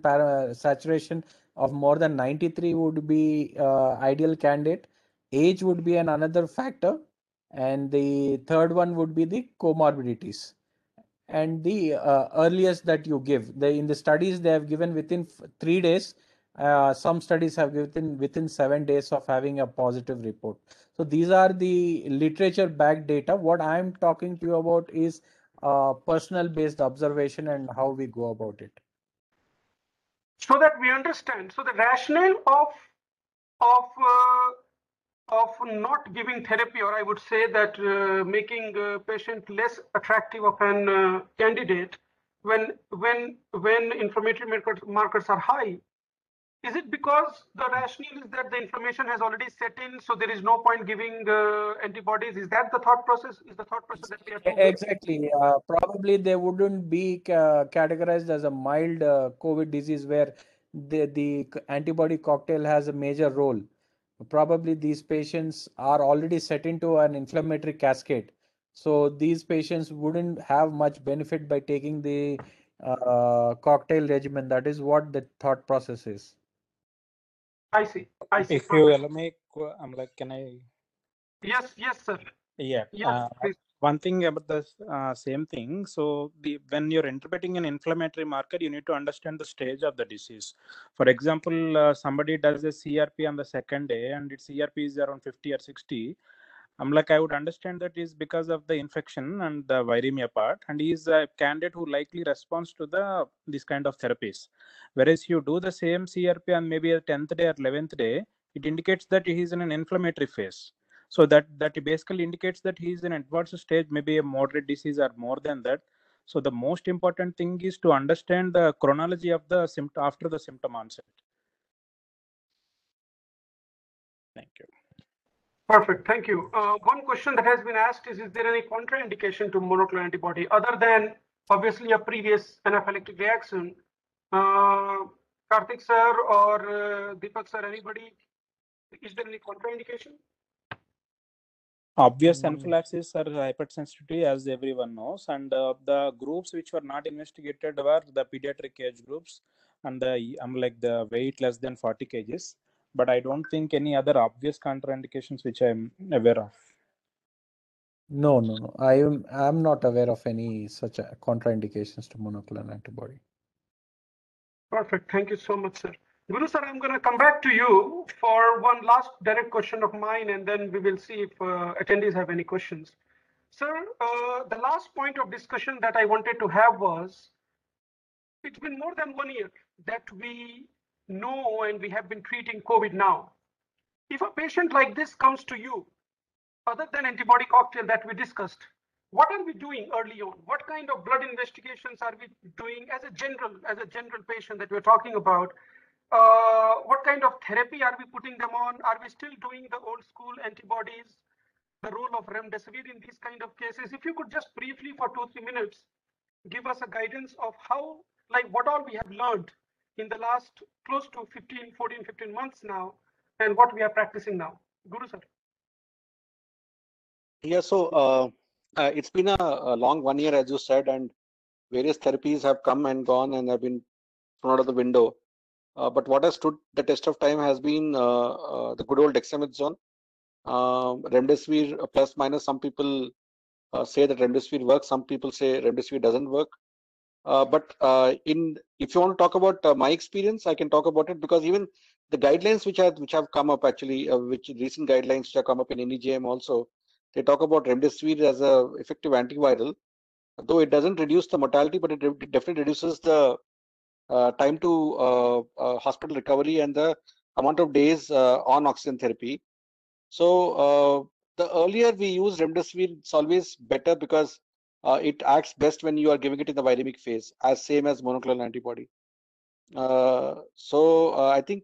saturation of more than 93 would be uh, ideal candidate. Age would be an another factor. And the third one would be the comorbidities and the uh, earliest that you give. They, in the studies, they have given within three days. Uh, some studies have given within seven days of having a positive report. So these are the literature backed data. What I'm talking to you about is uh, personal based observation and how we go about it. So that we understand. So the rationale of of uh, of not giving therapy, or I would say that uh, making a patient less attractive of an uh, candidate when when when inflammatory markers, markers are high. Is it because the rationale is that the inflammation has already set in, so there is no point giving uh, antibodies? Is that the thought process? Is the thought process that we? Exactly. Uh, probably they wouldn't be categorized as a mild uh, COVID disease where the the antibody cocktail has a major role probably these patients are already set into an inflammatory cascade. So these patients wouldn't have much benefit by taking the uh, cocktail regimen. That is what the thought process is. I see. I see. If you allow me, I'm like, can I? Yes, yes, sir. Yeah. Yes, uh, one thing about the uh, same thing so the when you're interpreting an inflammatory marker you need to understand the stage of the disease for example uh, somebody does a crp on the second day and its crp is around 50 or 60 i'm like i would understand that is because of the infection and the viremia part and he's a candidate who likely responds to the this kind of therapies. Whereas you do the same crp on maybe a 10th day or 11th day it indicates that he's in an inflammatory phase. So that that basically indicates that he's in advanced stage maybe a moderate disease or more than that. So the most important thing is to understand the chronology of the symptom after the symptom onset perfect. Thank you. Uh, one question that has been asked is is there any contraindication to monoclonal antibody other than obviously a previous anaphylactic reaction? Uh, Karthik sir or uh, Deepak sir anybody? Is there any contraindication? Obvious mm. anaphylaxis or hypersensitivity as everyone knows and uh, the groups which were not investigated were the pediatric age groups and the i'm like the weight less than 40 kgs but i don't think any other obvious contraindications which i'm aware of. No no no. I am i'm not aware of any such uh, contraindications to monoclonal antibody. Perfect. Thank you so much sir. Guru sir, I'm going to come back to you for one last direct question of mine, and then we will see if uh, attendees have any questions. Sir, uh, the last point of discussion that I wanted to have was, it's been more than one year that we know and we have been treating COVID now. If a patient like this comes to you, other than antibody cocktail that we discussed, what are we doing early on? What kind of blood investigations are we doing as a general, as a general patient that we're talking about? uh, what kind of therapy are we putting them on? Are we still doing the old school antibodies? The role of remdesivir in these kind of cases? If you could just briefly for two, three minutes, give us a guidance of how, like what all we have learned in the last close to 15, 14, 15 months now, and what we are practicing now. Guru sir. Yeah, so uh, uh, it's been a, a, long one year, as you said, and various therapies have come and gone and have been thrown out of the window. Uh, but what has stood the test of time has been uh, uh, the good old dexamethasone. Um, remdesivir uh, plus minus. Some people uh, say that remdesivir works. Some people say remdesivir doesn't work. Uh, but uh, in if you want to talk about uh, my experience, I can talk about it because even the guidelines which have which have come up actually, which recent guidelines which have come up in NEJM also, they talk about remdesivir as a effective antiviral, though it doesn't reduce the mortality, but it definitely reduces the uh, time to uh, uh, hospital recovery and the amount of days on oxygen therapy. So the earlier we use remdesivir, it's always better because uh, it acts best when you are giving it in the viremic phase, as same as monoclonal antibody. Uh, so uh, I think,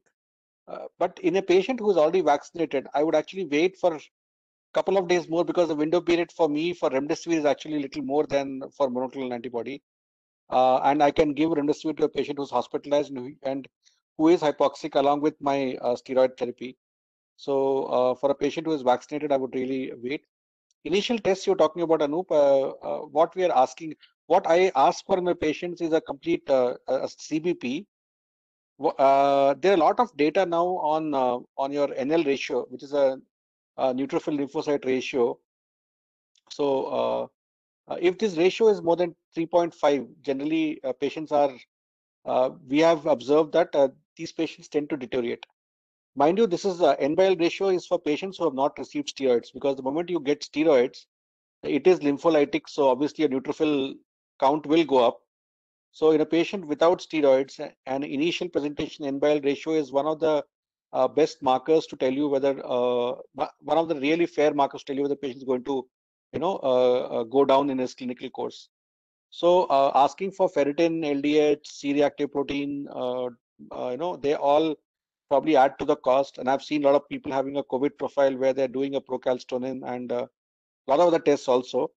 uh, but in a patient who is already vaccinated, I would actually wait for a couple of days more because the window period for me for remdesivir is actually a little more than for monoclonal antibody. Uh, and I can give remdesivir to a patient who's hospitalized and who, is hypoxic along with my uh, steroid therapy. So for a patient who is vaccinated, I would really wait initial tests you're talking about, Anup, uh, uh, what we are asking, what I ask for my patients is a complete uh, a CBP. Uh, there are a lot of data now on uh, on your NL ratio, which is a, a neutrophil lymphocyte ratio. So uh, if this ratio is more than 3.5, generally patients are, we have observed that these patients tend to deteriorate. Mind you, this is uh, N-by-L ratio is for patients who have not received steroids because the moment you get steroids, it is lympholytic. So obviously a neutrophil count will go up. So in a patient without steroids, an initial presentation N-by-L ratio is one of the uh, best markers to tell you whether uh, one of the really fair markers to tell you whether the patient is going to, you know, uh, uh, go down in his clinical course. So uh, asking for ferritin, LDH, C-reactive protein, you know, they all probably add to the cost. And I've seen a lot of people having a COVID profile where they're doing a procalcitonin and uh, a lot of other tests also.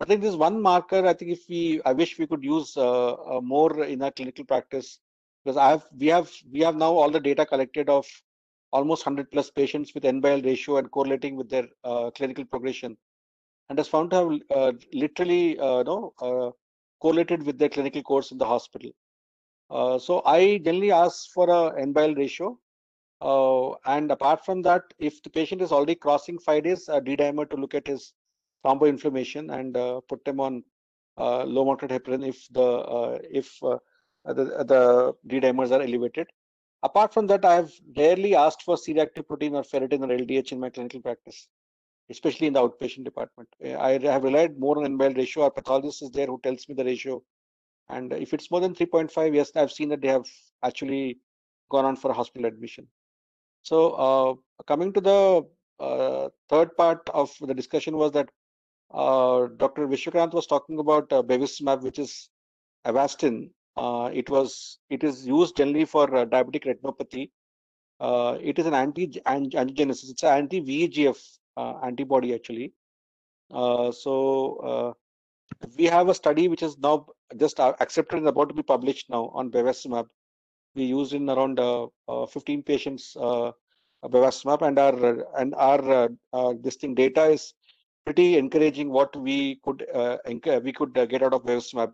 I think this one marker, I think if we, I wish we could use uh, uh, more in our clinical practice because I have, we have, we have now all the data collected of almost 100 plus patients with N by ratio and correlating with their uh, clinical progression and has found to have uh, literally uh, no, uh, correlated with their clinical course in the hospital. So I generally ask for a N by L ratio uh, and apart from that, if the patient is already crossing five days, a D-dimer to look at his thromboinflammation and uh, put them on uh, low molecular heparin if the uh, if uh, the, the D-dimers are elevated. Apart from that, I have rarely asked for C-reactive protein or ferritin or LDH in my clinical practice, especially in the outpatient department. I have relied more on N-by-L ratio. Our pathologist is there who tells me the ratio. And if it's more than 3.5, yes, I've seen that they have actually gone on for hospital admission. So uh, coming to the uh, third part of the discussion was that uh, Dr. Vishwakranth was talking about uh, bevacizumab, which is Avastin. It was it is used generally for diabetic retinopathy. It is an anti-angiogenesis. It's an anti-VEGF antibody actually. so we have a study which is now just accepted and about to be published now on bevacizumab we used in around uh, uh, 15 patients uh, uh bevacizumab and our and our uh, uh, this thing data is pretty encouraging what we could we could get out of bevacizumab.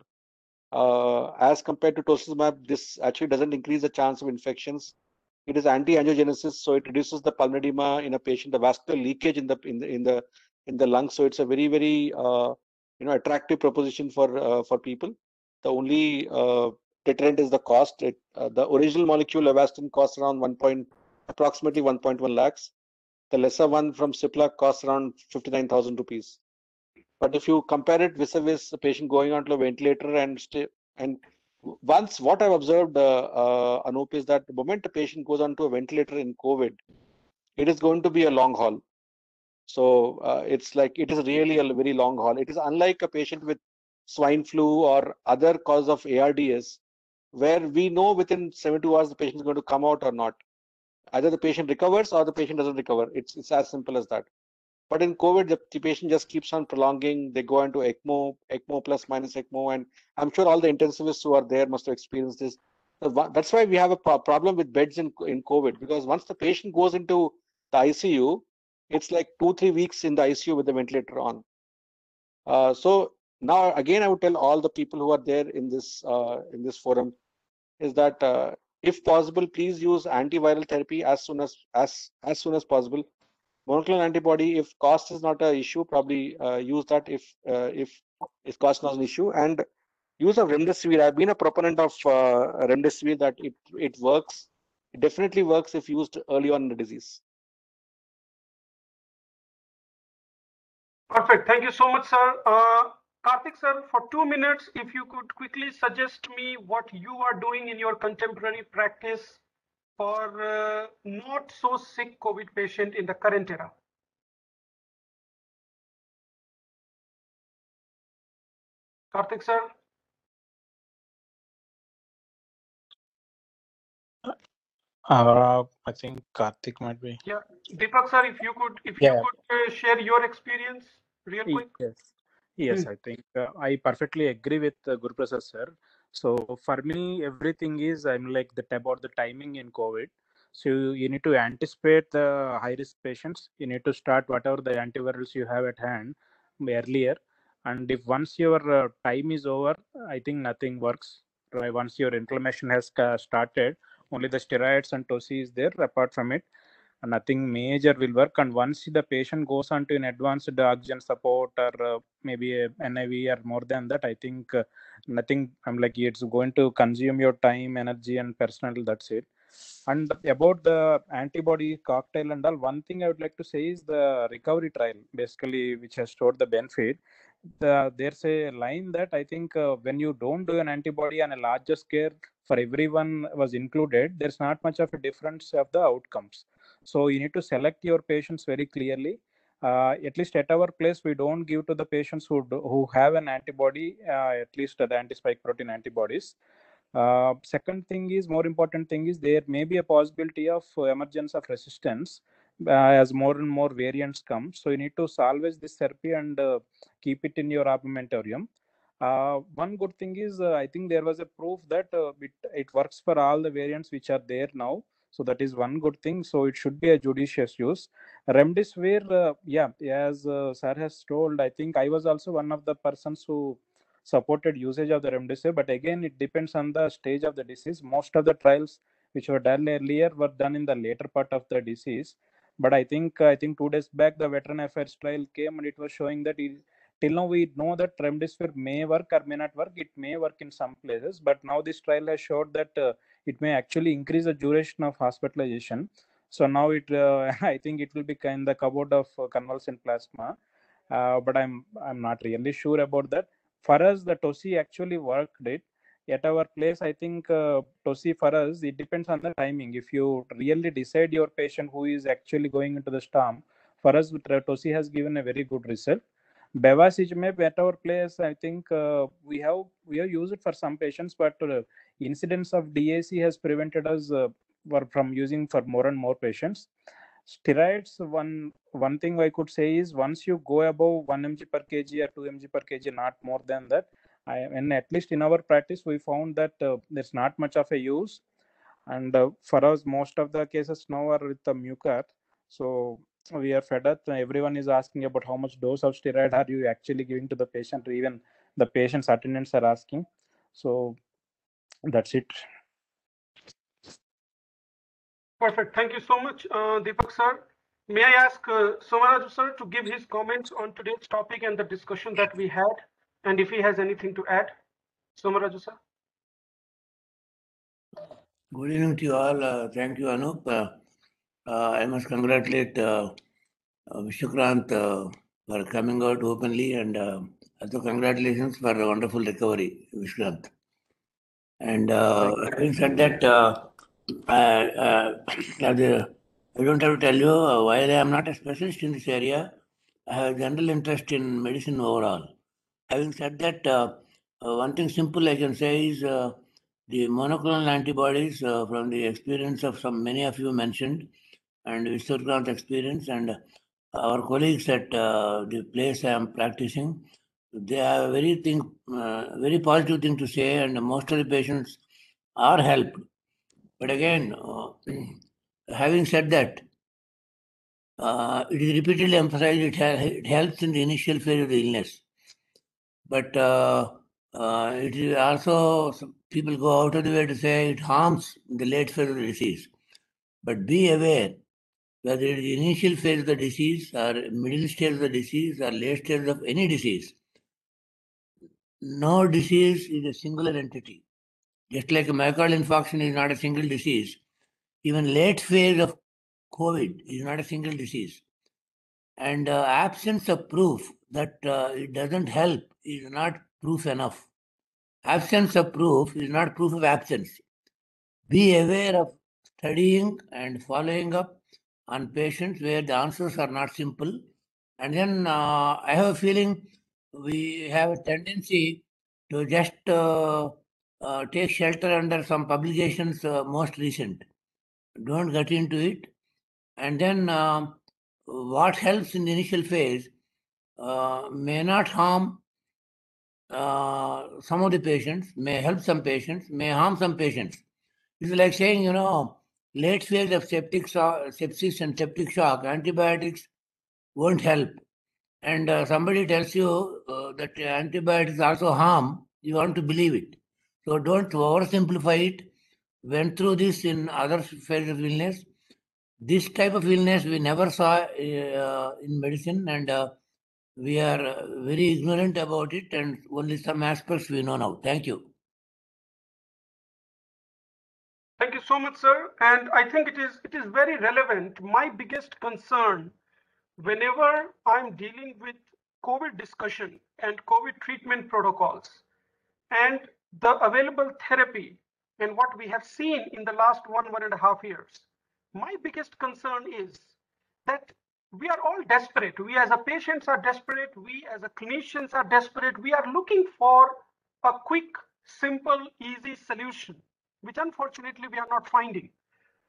as compared to tocilizumab, this actually doesn't increase the chance of infections. It is anti-angiogenesis, so it reduces the pulmonary in a patient, the vascular leakage in the in the in the in the lungs. So it's a very very you know attractive proposition for for people. The only deterrent is the cost. It, uh, the original molecule Avastin costs around 1 point, approximately 1.1 lakhs. The lesser one from Cipla costs around 59,000 rupees. But if you compare it vis-a-vis a patient going onto a ventilator and stay, and once what I've observed, uh, uh, Anup, is that the moment a patient goes onto a ventilator in COVID, it is going to be a long haul. So uh, it's like it is really a very long haul. It is unlike a patient with swine flu or other cause of ARDS, where we know within 72 hours the patient is going to come out or not. Either the patient recovers or the patient doesn't recover. It's it's as simple as that. But in COVID, the, the patient just keeps on prolonging. They go into ECMO, ECMO plus minus ECMO, and I'm sure all the intensivists who are there must have experienced this. That's why we have a problem with beds in in COVID because once the patient goes into the ICU, it's like two three weeks in the ICU with the ventilator on. Uh, so now again, I would tell all the people who are there in this uh, in this forum is that uh, if possible, please use antiviral therapy as soon as as as soon as possible. monoclonal antibody, if cost is not an issue, probably uh, use that if uh, if if cost is not an issue. And use of remdesivir. I've been a proponent of uh, remdesivir that it it works. It definitely works if used early on in the disease. Perfect. Thank you so much, sir. Karthik, sir, for two minutes, if you could quickly suggest me what you are doing in your contemporary practice for uh, not so sick COVID patient in the current era. Karthik, sir. Uh, I think Karthik might be. Yeah, Deepak, sir, if you could, if Yeah. you could uh, share your experience real quick. Yes, yes, I think uh, I perfectly agree with uh, Guru Prasad sir. So for me, everything is I'm like the about the timing in COVID. So you need to anticipate the high risk patients. You need to start whatever the antivirals you have at hand earlier. And if once your uh, time is over, I think nothing works. Right? Once your inflammation has uh, started, only the steroids and tosi is there. Apart from it, nothing major will work. And once the patient goes on to an advanced oxygen support or uh, maybe a niv or more than that i think uh, nothing i'm like it's going to consume your time energy and personal that's it. And about the antibody cocktail and all one thing i would like to say is the recovery trial basically which has showed the benefit. The, there's a line that i think uh, when you don't do an antibody on a larger scale for everyone was included there's not much of a difference of the outcomes so you need to select your patients very clearly. Uh, at least at our place, we don't give to the patients who do, who have an antibody, uh, at least the anti-spike protein antibodies. Uh, second thing is more important thing is there may be a possibility of emergence of resistance as more and more variants come. So you need to salvage this therapy and keep it in your armamentarium. Uh, one good thing is uh, I think there was a proof that uh, it, it works for all the variants which are there now. So that is one good thing. So it should be a judicious use. Remdesivir, uh, yeah, as uh, Sir has told, I think I was also one of the persons who supported usage of the remdesivir. But again, it depends on the stage of the disease. Most of the trials which were done earlier were done in the later part of the disease. But I think I think two days back the veteran affairs trial came and it was showing that it, till now we know that remdesivir may work or may not work. It may work in some places, but now this trial has showed that uh, it may actually increase the duration of hospitalization. So now it, uh, I think it will be kind of cupboard of uh, convalescent plasma, uh, but I'm I'm not really sure about that. For us, the TOSI actually worked it. At our place, I think uh, TOSI for us, it depends on the timing. If you really decide your patient who is actually going into the storm, for us, TOSI has given a very good result. Bevacizumab at our place, I think uh, we have we have used it for some patients, but uh, incidence of DAC has prevented us uh, from using for more and more patients. Steroids, one one thing I could say is once you go above 1 mg per kg or 2 mg per kg, not more than that. I, and at least in our practice, we found that uh, there's not much of a use. And uh, for us, most of the cases now are with the mucor. So we are fed up. Everyone is asking about how much dose of steroid are you actually giving to the patient, or even the patient's attendants are asking. So that's it. Perfect. Thank you so much, uh, Deepak sir. May I ask uh, Somaraju sir to give his comments on today's topic and the discussion that we had, and if he has anything to add? Somaraju sir. Good evening to you all. Uh, thank you, Anup. Uh, uh, I must congratulate uh, Vishwakranth for coming out openly and also congratulations for the wonderful recovery, Vishwakranth. And having said that, I, I don't have to tell you, while I am not a specialist in this area, I have general interest in medicine overall. Having said that, uh, uh, one thing simple I can say is uh, the monoclonal antibodies from the experience of some many of you mentioned and Vishwakranth experience and our colleagues at the place I am practicing, they have very thing, very positive thing to say and most of the patients are helped. But again, having said that, uh, it is repeatedly emphasized it, it, helps in the initial phase of the illness. But uh, uh, it is also, people go out of the way to say it harms the late phase of the disease. But be aware, whether it is initial phase of the disease or middle stage of the disease or late stage of any disease. No disease is a singular entity. Just like a myocardial infarction is not a single disease, even late phase of COVID is not a single disease. And uh, absence of proof that uh, it doesn't help is not proof enough. Absence of proof is not proof of absence. Be aware of studying and following up on patients where the answers are not simple. And then uh, I have a feeling we have a tendency to just uh, uh, take shelter under some publications uh, most recent. Don't get into it. And then um, what helps in the initial phase uh, may not harm uh, some of the patients, may help some patients, may harm some patients. It's like saying, you know, late phase of septic so- sepsis and septic shock, antibiotics won't help. And uh, somebody tells you uh, that antibiotics also harm, you want to believe it. So don't oversimplify it. Went through this in other phases of illness. This type of illness we never saw uh, in medicine, and uh, we are very ignorant about it, and only some aspects we know now. Thank you. Thank you so much, sir. And I think it is it is very relevant. My biggest concern whenever I'm dealing with COVID discussion and COVID treatment protocols and the available therapy and what we have seen in the last one, one and a half years, my biggest concern is that we are all desperate. We as a patients are desperate. We as a clinicians are desperate. We are looking for a quick, simple, easy solution, which unfortunately we are not finding.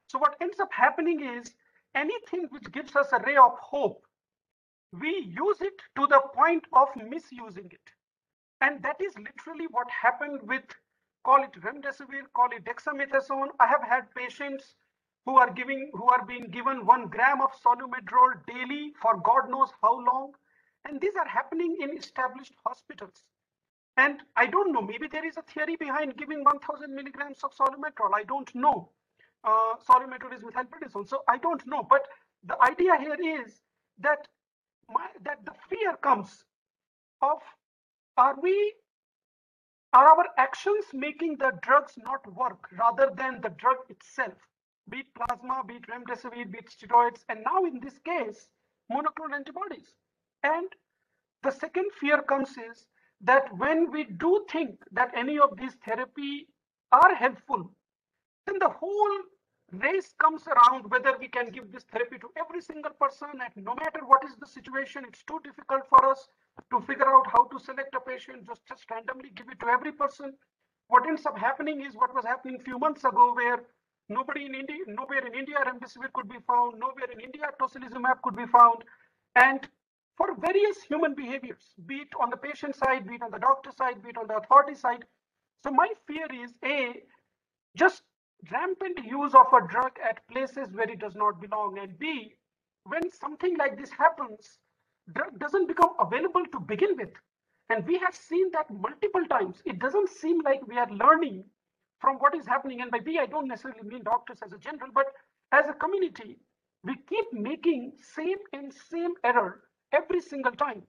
So what ends up happening is anything which gives us a ray of hope, we use it to the point of misusing it. And that is literally what happened with, call it remdesivir, call it dexamethasone. I have had patients who are giving, who are being given one gram of solumedrol daily for God knows how long. And these are happening in established hospitals. And I don't know, maybe there is a theory behind giving 1000 milligrams of solumedrol. I don't know. Uh, solumedrol is methylprednisolone. So I don't know. But the idea here is that my, that the fear comes of are we are our actions making the drugs not work rather than the drug itself be it plasma be it remdesivir be it steroids and now in this case monoclonal antibodies and the second fear comes is that when we do think that any of these therapy are helpful then the whole race comes around whether we can give this therapy to every single person and no matter what is the situation it's too difficult for us to figure out how to select a patient just just randomly give it to every person. What ends up happening is what was happening a few months ago where nobody in india nowhere in india remdesivir could be found nowhere in india tocilizumab could be found. And for various human behaviors be it on the patient side be it on the doctor side be it on the authority side. So my fear is a just rampant use of a drug at places where it does not belong and b when something like this happens drug doesn't become available to begin with. And we have seen that multiple times. It doesn't seem like we are learning from what is happening. And by we i don't necessarily mean doctors as a general but as a community we keep making same and same error every single time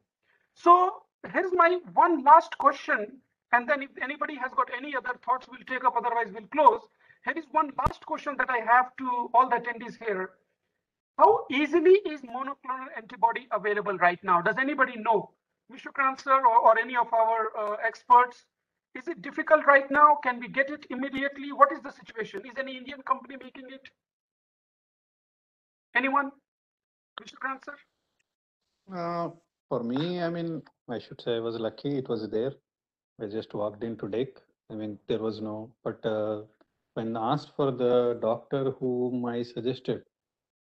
so here's my one last question and then if anybody has got any other thoughts we'll take up otherwise we'll close here is one last question that I have to all the attendees here. How easily is monoclonal antibody available right now? Does anybody know? Vishwakranth sir or, or any of our uh, experts? Is it difficult right now? Can we get it immediately? What is the situation? Is any Indian company making it? Anyone? Vishwakranth sir? Uh, for me, I mean, I should say I was lucky. It was there. I just walked into DEC. I mean, there was no, but uh, when asked for the doctor whom I suggested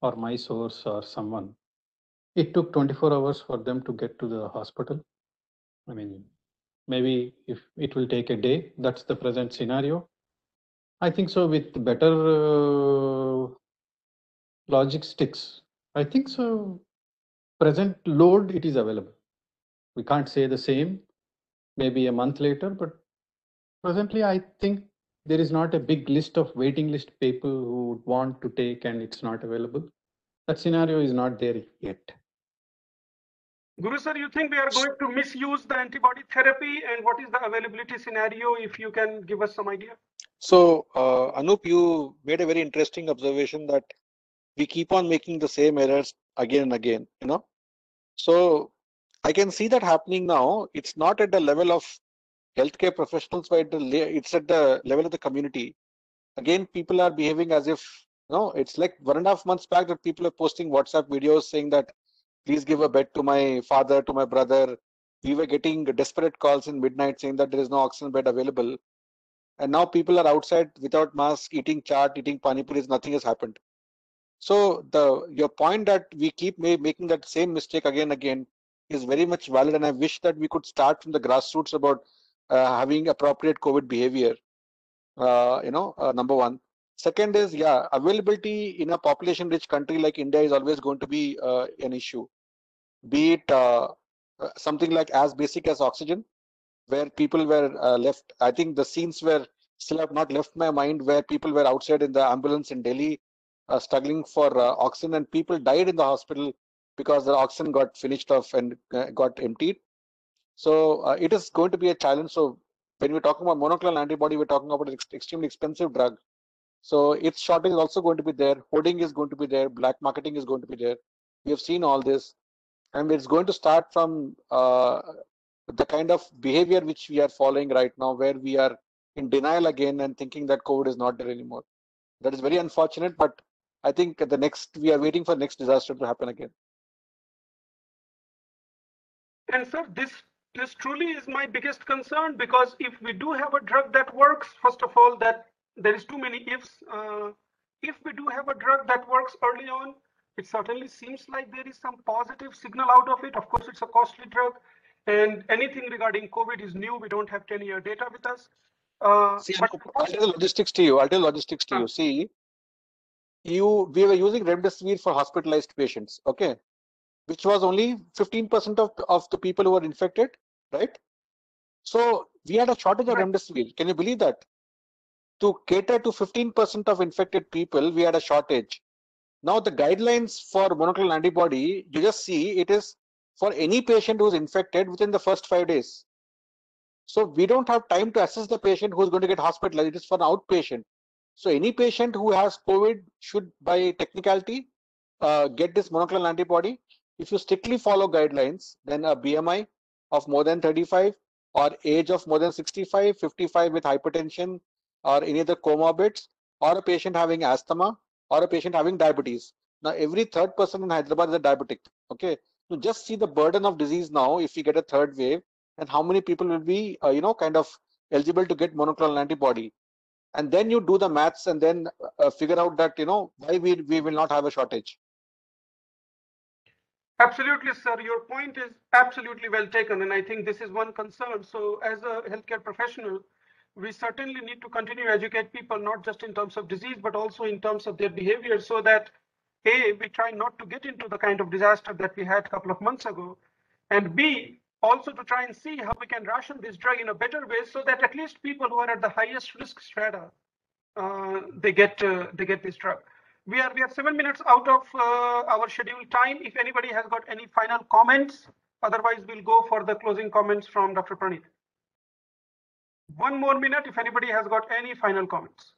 or my source or someone, it took 24 hours for them to get to the hospital. I mean, maybe if it will take a day, that's the present scenario. I think so with better uh, logic sticks. I think so. Present load, it is available. We can't say the same, maybe a month later, but presently I think there is not a big list of waiting list people who would want to take and it's not available. That scenario is not there yet. Guru sir, you think we are going to misuse the antibody therapy and what is the availability scenario if you can give us some idea? So, uh, Anup, you made a very interesting observation that we keep on making the same errors again and again, you know. So, I can see that happening now. It's not at the level of healthcare professionals, but it's at the level of the community. Again, people are behaving as if, you know, it's like one and a half months back that people are posting WhatsApp videos saying that, please give a bed to my father, to my brother. We were getting desperate calls in midnight saying that there is no oxygen bed available and now people are outside without mask eating chaat eating pani puris nothing has happened so the your point that we keep making that same mistake again and again is very much valid and i wish that we could start from the grassroots about uh, having appropriate covid behavior uh, you know uh, number one second is yeah availability in a population rich country like india is always going to be uh, an issue be it uh, uh, something like as basic as oxygen where people were left. I think the scenes were still have not left my mind where people were outside in the ambulance in Delhi uh, struggling for uh, oxygen and people died in the hospital because the oxygen got finished off and uh, got emptied. So uh, it is going to be a challenge. So when we're talking about monoclonal antibody, we're talking about an ex extremely expensive drug. So its shortage is also going to be there. Hoarding is going to be there. Black marketing is going to be there. We have seen all this and it's going to start from uh, the kind of behavior which we are following right now, where we are in denial again and thinking that COVID is not there anymore. That is very unfortunate, but I think the next we are waiting for next disaster to happen again. And sir, this this truly is my biggest concern because if we do have a drug that works, first of all, that there is too many ifs. Uh, if we do have a drug that works early on, it certainly seems like there is some positive signal out of it. Of course, it's a costly drug. And anything regarding COVID is new. We don't have 10 year data with us. Uh, See, I'll tell logistics to you. I'll tell logistics to uh, you. See, you we were using remdesivir for hospitalized patients, okay, which was only 15% of, of the people who were infected, right? So we had a shortage of remdesivir. Can you believe that? To cater to 15% of infected people, we had a shortage. Now the guidelines for monoclonal antibody, you just see it is for any patient who's infected within the first five days. So we don't have time to assess the patient who's going to get hospitalized. It is for an outpatient. So any patient who has COVID should, by technicality, uh, get this monoclonal antibody. If you strictly follow guidelines, then a BMI of more than 35 or age of more than 65, 55 with hypertension or any other comorbids or a patient having asthma or a patient having diabetes. Now, every third person in Hyderabad is a diabetic. Okay, to just see the burden of disease now if we get a third wave and how many people will be uh, you know kind of eligible to get monoclonal antibody and then you do the maths and then uh, figure out that you know why we, we will not have a shortage absolutely sir your point is absolutely well taken and i think this is one concern so as a healthcare professional we certainly need to continue to educate people not just in terms of disease but also in terms of their behavior so that a, we try not to get into the kind of disaster that we had a couple of months ago. And B, also to try and see how we can ration this drug in a better way so that at least people who are at the highest risk strata, uh, they get uh, they get this drug. We are we are seven minutes out of uh, our scheduled time. If anybody has got any final comments, otherwise we'll go for the closing comments from Dr. Praneeth. One more minute if anybody has got any final comments.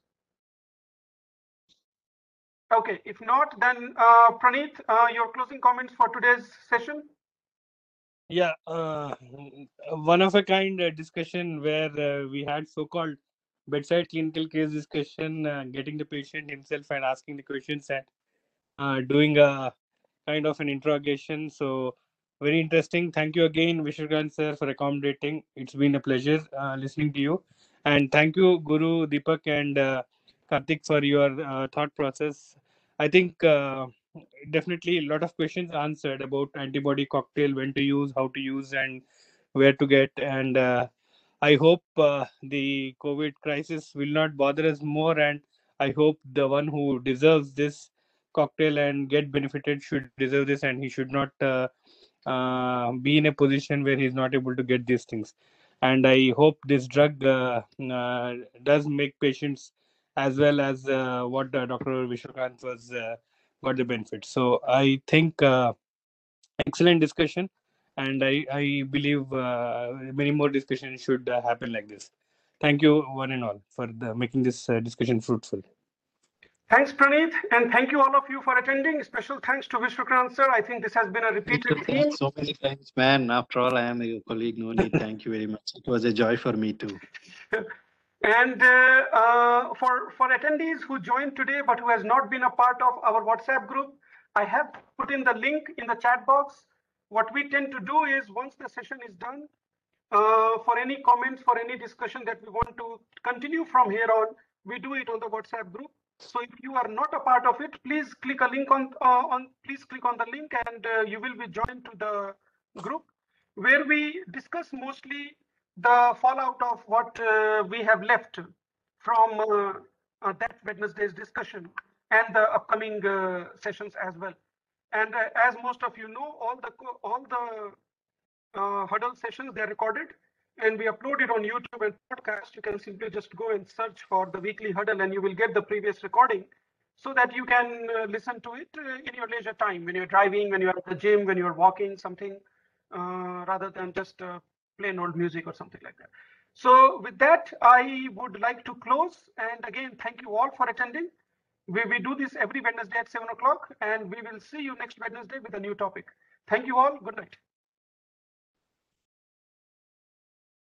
Okay, if not, then uh, Praneeth, uh, your closing comments for today's session. Yeah, uh, one of a kind uh, discussion where uh, we had so-called bedside clinical case discussion, uh, getting the patient himself and asking the questions and uh, doing a kind of an interrogation. So very interesting. Thank you again, Vishwakranth sir, for accommodating. It's been a pleasure uh, listening to you. And thank you, Guru, Deepak, and Karthik, for your thought process. I think definitely a lot of questions answered about antibody cocktail, when to use, how to use, and where to get. And uh, I hope uh, the COVID crisis will not bother us more. And I hope the one who deserves this cocktail and get benefited should deserve this, and he should not uh, uh, be in a position where he's not able to get these things. And I hope this drug uh, does make patients as well as uh, what uh, Dr. Vishwakranth was uh, got the benefit. So I think uh, excellent discussion, and I I believe uh, many more discussions should uh, happen like this. Thank you one and all for the, making this uh, discussion fruitful. Thanks, Praneeth, and thank you all of you for attending. Special thanks to Vishwakranth sir. I think this has been a repeated theme. So many times, man. After all, I am your colleague. No need. Thank you very much. It was a joy for me too. And uh, uh, for, for attendees who joined today but who has not been a part of our WhatsApp group, I have put in the link in the chat box. What we tend to do is once the session is done, uh, for any comments, for any discussion that we want to continue from here on, we do it on the WhatsApp group. So if you are not a part of it, please click a link on, uh, on please click on the link and uh, you will be joined to the group where we discuss mostly the fallout of what uh, we have left from uh, uh, that Wednesday's discussion and the upcoming uh, sessions as well. And uh, as most of you know, all the all the uh, huddle sessions they're recorded and we upload it on YouTube and podcast. You can simply just go and search for the weekly huddle and you will get the previous recording so that you can listen to it in your leisure time when you're driving, when you're at the gym, when you're walking, something rather than just plain old music or something like that. So with that, I would like to close. And again, thank you all for attending. We, we do this every Wednesday at seven o'clock and we will see you next Wednesday with a new topic. Thank you all. Good night.